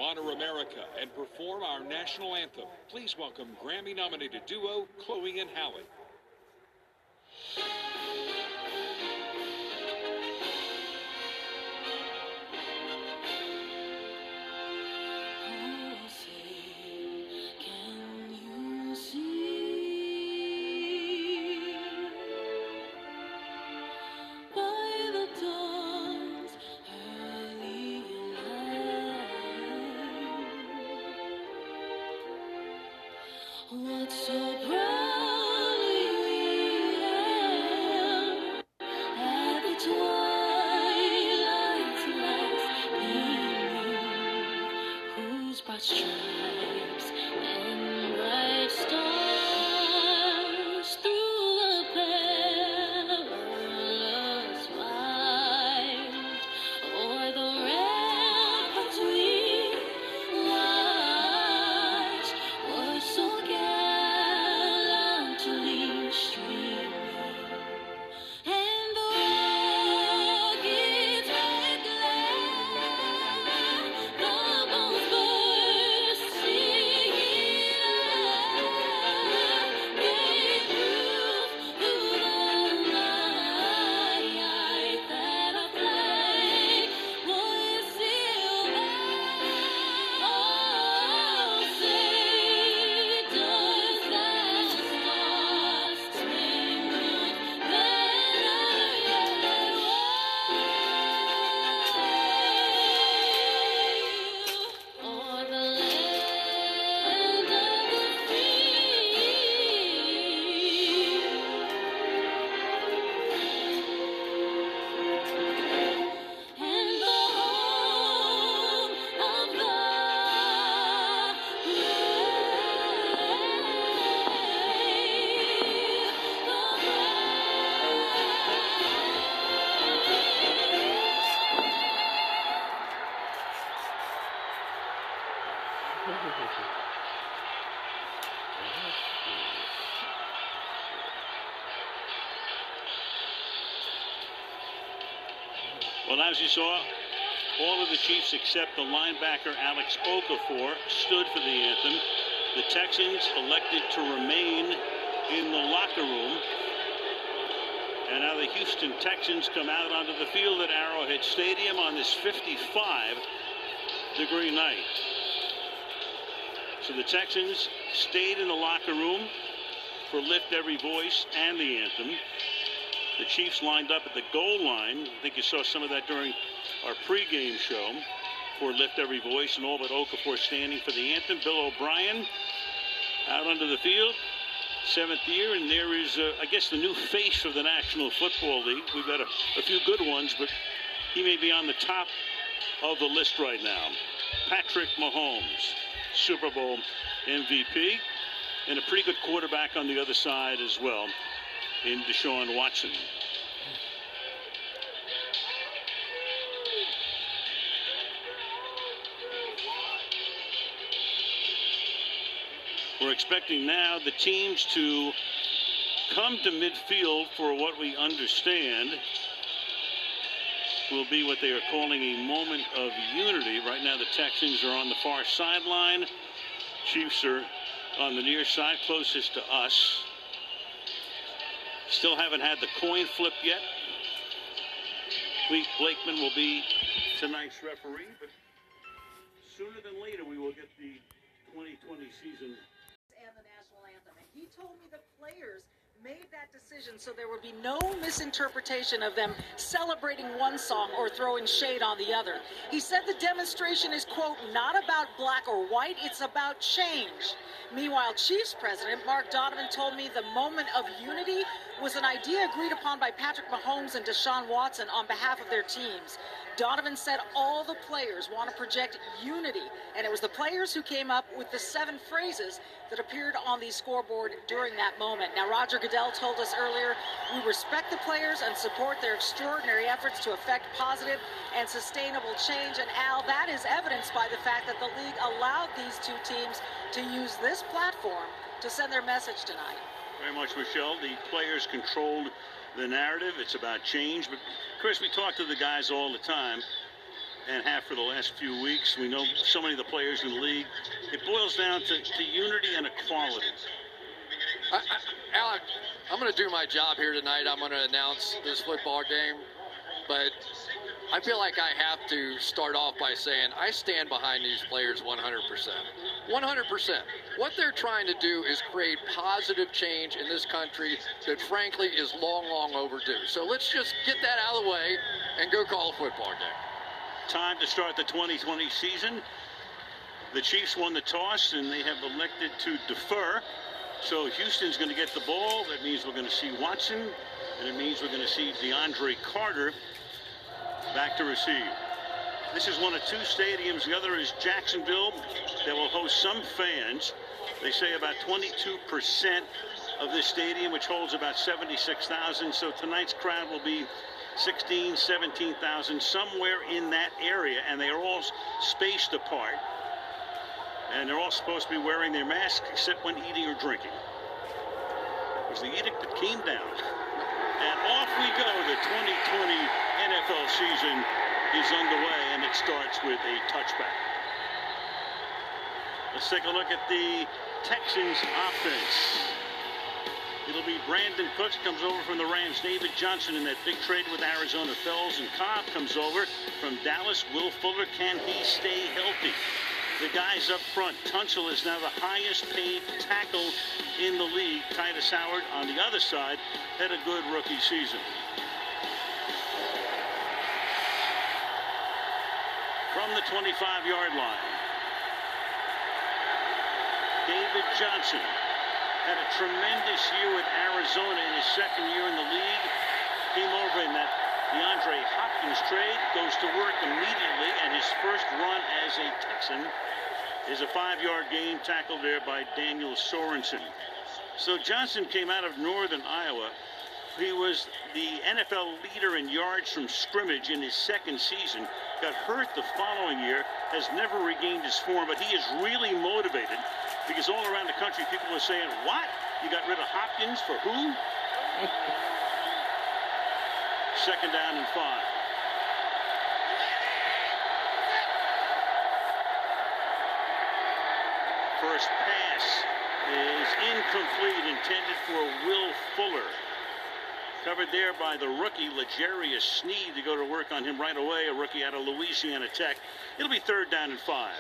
Honor America and perform our national anthem, please welcome Grammy nominated duo Chloe and Halle. What so proudly As you saw, all of the Chiefs except the linebacker Alex Okafor stood for the anthem. The Texans elected to remain in the locker room. And now the Houston Texans come out onto the field at Arrowhead Stadium on this 55 degree night. So the Texans stayed in the locker room for Lift Every Voice and the anthem. The Chiefs lined up at the goal line. I think you saw some of that during our pregame show for Lift Every Voice and all but Okafor standing for the anthem. Bill O'Brien out onto the field, seventh year, and there is, uh, I guess, the new face of the National Football League. We've got a, a few good ones, but he may be on the top of the list right now. Patrick Mahomes, Super Bowl MVP, and a pretty good quarterback on the other side as well in Deshaun Watson. We're expecting now the teams to come to midfield for what we understand will be what they are calling a moment of unity. Right now, the Texans are on the far sideline. Chiefs are on the near side, closest to us. Still haven't had the coin flip yet. Clete Blakeman will be tonight's referee, but sooner than later we will get the 2020 season and the national anthem. And he told me the players made that decision so there would be no misinterpretation of them celebrating one song or throwing shade on the other. He said the demonstration is, quote, not about black or white, it's about change. Meanwhile, Chiefs president Mark Donovan told me the moment of unity was an idea agreed upon by Patrick Mahomes and Deshaun Watson on behalf of their teams. Donovan said all the players want to project unity, and it was the players who came up with the seven phrases that appeared on the scoreboard during that moment. Now, Roger Goodell told us earlier we respect the players and support their extraordinary efforts to effect positive and sustainable change. And Al, that is evidenced by the fact that the league allowed these two teams to use this platform to send their message tonight. Very much, Michelle. The players controlled the narrative. It's about change. But, Cris, we talk to the guys all the time, and have for the last few weeks. We know so many of the players in the league. It boils down to, to unity and equality. I, I, Alec, I'm going to do my job here tonight. I'm going to announce this football game, but I feel like I have to start off by saying I stand behind these players 100%. 100%. What they're trying to do is create positive change in this country that, frankly, is long, long overdue. So let's just get that out of the way and go call a football game. Time to start the 2020 season. The Chiefs won the toss and they have elected to defer. So Houston's going to get the ball. That means we're going to see Watson, and it means we're going to see DeAndre Carter back to receive. This is one of two stadiums. The other is Jacksonville that will host some fans. They say about 22% of this stadium, which holds about 76,000. So tonight's crowd will be 16, 17,000, somewhere in that area, and they are all spaced apart. And they're all supposed to be wearing their masks except when eating or drinking. That was the edict that came down. And off we go. The 2020 Season is underway, and it starts with a touchback. Let's take a look at the Texans offense. It'll be Brandin Cooks comes over from the Rams. David Johnson in that big trade with Arizona. Fells and Cobb comes over from Dallas. Will Fuller, can he stay healthy? The guys up front. Tunsil is now the highest paid tackle in the league. Tytus Howard on the other side had a good rookie season. From the 25-yard line, David Johnson had a tremendous year with Arizona in his second year in the league. Came over in that DeAndre Hopkins trade, goes to work immediately, and his first run as a Texan is a five-yard gain tackled there by Daniel Sorensen. So Johnson came out of northern Iowa. He was the NFL leader in yards from scrimmage in his second season. Got hurt the following year, has never regained his form, but he is really motivated because all around the country people are saying, What? You got rid of Hopkins for who? Second down and five. First pass is incomplete, intended for Will Fuller. Covered there by the rookie, L'Jarius Sneed, to go to work on him right away, a rookie out of Louisiana Tech. It'll be third down and five.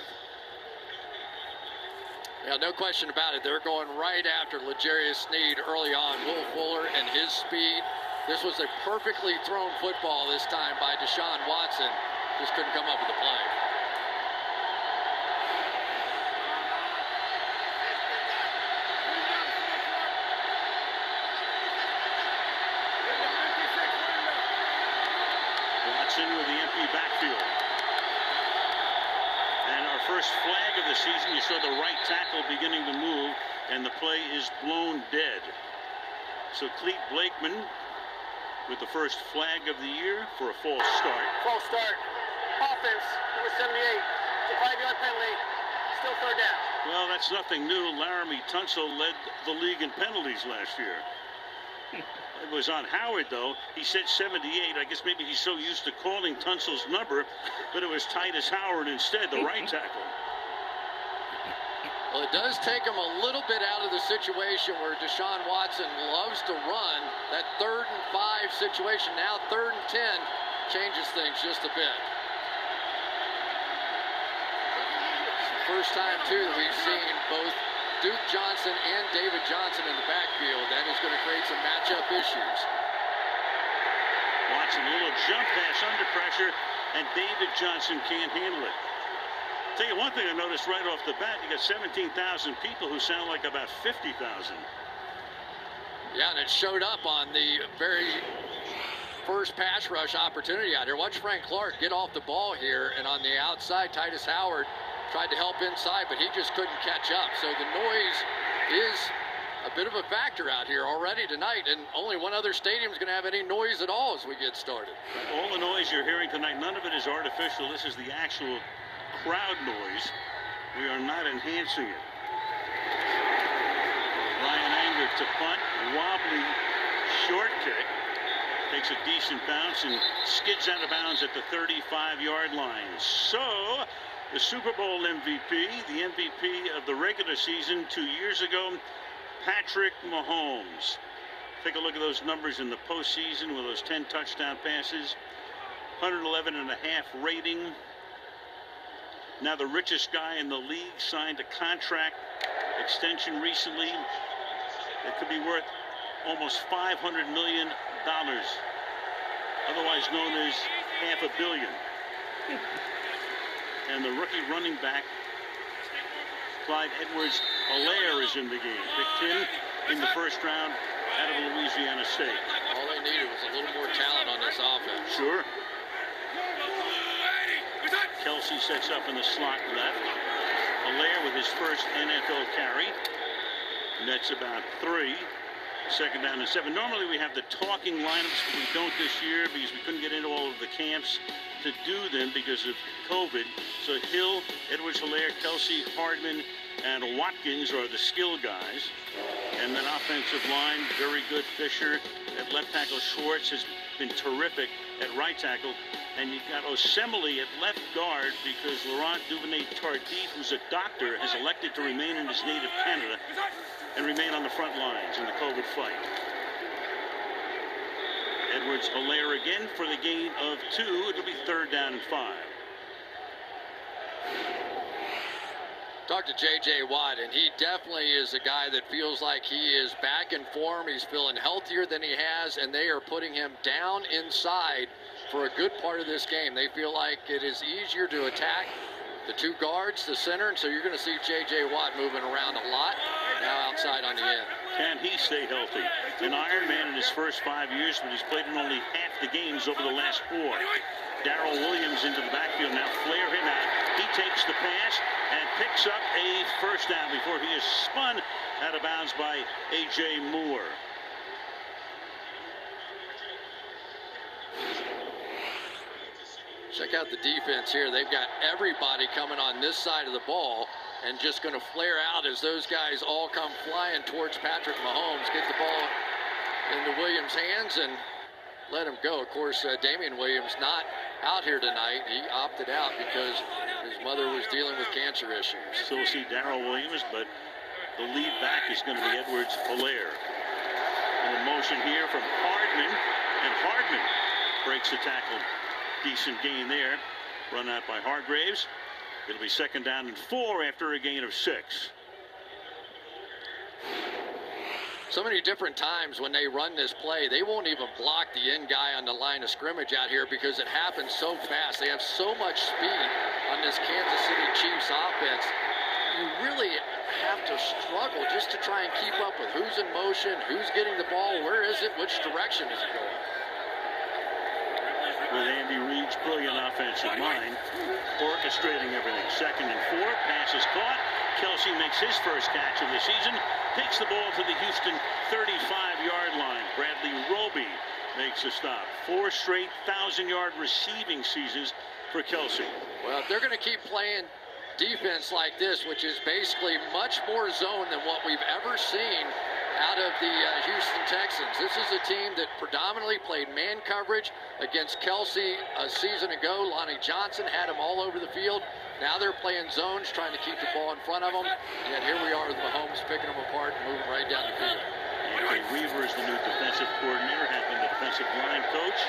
Yeah, no question about it. They're going right after L'Jarius Sneed early on. Will Fuller and his speed. This was a perfectly thrown football this time by Deshaun Watson. Just couldn't come up with a play. Watson with the empty backfield. And our first flag of the season, you saw the right tackle beginning to move, and the play is blown dead. So Clete Blakeman with the first flag of the year for a false start. False start. Offense, number 78. It's a five-yard penalty. Still third down. Well, that's nothing new. Laremy Tunsil led the league in penalties last year. It was on Howard, though. He said 78. I guess maybe he's so used to calling Tunsil's number, but it was Tytus Howard instead, the right mm-hmm. tackle. Well, it does take him a little bit out of the situation where Deshaun Watson loves to run. That third and five situation, now third and ten, changes things just a bit. First time, too, that we've seen both Duke Johnson and David Johnson in the backfield. That is going to create some matchup issues. Watson, a little jump pass under pressure, and David Johnson can't handle it. Tell you one thing I noticed right off the bat, you got 17,000 people who sound like about 50,000. Yeah, and it showed up on the very first pass rush opportunity out here. Watch Frank Clark get off the ball here, and on the outside, Tytus Howard tried to help inside, but he just couldn't catch up. So the noise is a bit of a factor out here already tonight, and only one other stadium is going to have any noise at all as we get started. All the noise you're hearing tonight, none of it is artificial. This is the actual crowd noise. We are not enhancing it. Bryan Anger to punt, wobbly short kick. Takes a decent bounce and skids out of bounds at the 35-yard line. So, the Super Bowl MVP, the MVP of the regular season two years ago, Patrick Mahomes. Take a look at those numbers in the postseason with those 10 touchdown passes, 111 and a half rating. Now the richest guy in the league signed a contract extension recently that could be worth almost 500 million dollars, otherwise known as half a billion. And the rookie running back Clyde Edwards Alaire is in the game. Picked 10 in the first round out of Louisiana State. All they needed was a little more talent on this offense. Sure. Kelce sets up in the slot left. Alaire with his first NFL carry. Nets about three. Second down and seven. Normally we have the talking lineups, but we don't this year because we couldn't get into all of the camps to do them because of COVID. So Hill, Edwards Hilaire, Kelce, Hardman, and Watkins are the skill guys. And then offensive line, very good Fisher. At left tackle, Schwartz has been terrific at right tackle. And you've got Osemele at left guard because Laurent Duvernay Tardif, who's a doctor, has elected to remain in his native Canada and remain on the front lines in the COVID fight. Edwards-Helaire again for the gain of two. It'll be third down and five. Talk to J.J. Watt, and he definitely is a guy that feels like he is back in form. He's feeling healthier than he has, and they are putting him down inside for a good part of this game. They feel like it is easier to attack the two guards, the center, and so you're going to see J.J. Watt moving around a lot now outside on the end. Can he stay healthy? An Ironman in his first five years, but he's played in only half the games over the last four. Darrel Williams into the backfield now. Flare him out. He takes the pass and picks up a first down before he is spun out of bounds by A.J. Moore. Check out the defense here. They've got everybody coming on this side of the ball and just going to flare out as those guys all come flying towards Patrick Mahomes. Get the ball into Williams' hands and let him go. Of course, uh, Damien Williams not out here tonight. He opted out because his mother was dealing with cancer issues. So we'll see Darrel Williams, but the lead back is going to be Edwards Alaire. In motion here from Hardman, and Hardman breaks the tackle. Decent gain there. Run out by Hargreaves. It'll be second down and four after a gain of six. So many different times when they run this play, they won't even block the end guy on the line of scrimmage out here because it happens so fast. They have so much speed on this Kansas City Chiefs offense. You really have to struggle just to try and keep up with who's in motion, who's getting the ball, where is it, which direction is it going. With Andy Reid's brilliant offensive mind, orchestrating everything. Second and four, pass is caught. Kelce makes his first catch of the season, takes the ball to the Houston 35-yard line. Bradley Roby makes a stop. Four straight 1,000-yard receiving seasons for Kelce. Well, if they're going to keep playing defense like this, which is basically much more zone than what we've ever seen out of the uh, Houston Texans. This is a team that predominantly played man coverage against Kelce a season ago. Lonnie Johnson had him all over the field. Now they're playing zones, trying to keep the ball in front of them. Yet here we are with Mahomes picking them apart and moving right down the field. Anthony Weaver is the new defensive coordinator, has been the defensive line coach.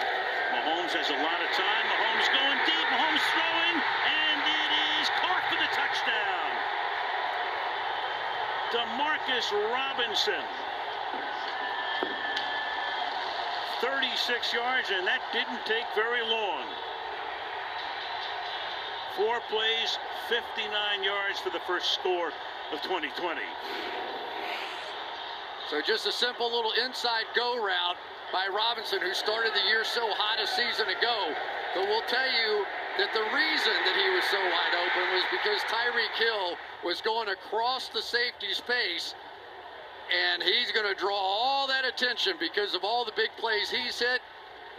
Mahomes has a lot of time. Mahomes going deep. Mahomes throwing, and it is caught for the touchdown. Demarcus Robinson. 36 yards, and that didn't take very long. Four plays, 59 yards for the first score of 2020. So just a simple little inside go route by Robinson, who started the year so hot a season ago. But we'll tell you that the reason that he was so wide open was because Tyreek Hill was going across the safety space, and he's going to draw all that attention because of all the big plays he's hit.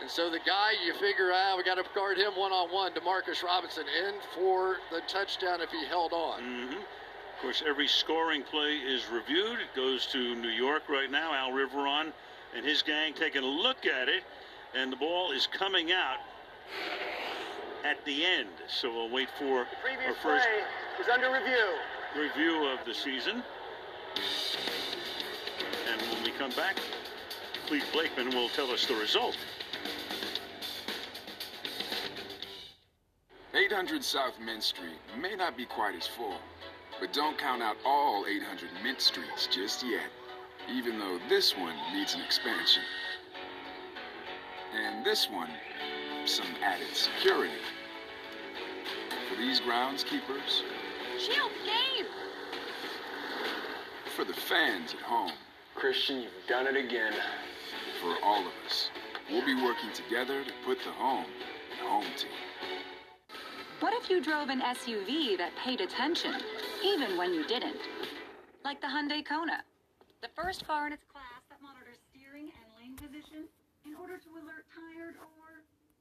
And so the guy, you figure out, ah, we got to guard him one on one. Demarcus Robinson in for the touchdown if he held on. Mm-hmm. Of course, every scoring play is reviewed. It goes to New York right now. Al Riveron and his gang taking a look at it, and the ball is coming out at the end. So we'll wait for the previous our first play is under review. Review of the season. And when we come back, Clete Blakeman will tell us the result. 800 South Mint Street may not be quite as full, but don't count out all 800 Mint Streets just yet, even though this one needs an expansion. And this one, some added security. For these groundskeepers, Shield game! for the fans at home. Christian, you've done it again. For all of us. We'll be working together to put the home in home team. What if you drove an SUV that paid attention, even when you didn't? Like the Hyundai Kona. The first car in its class that monitors steering and lane position in order to alert tired or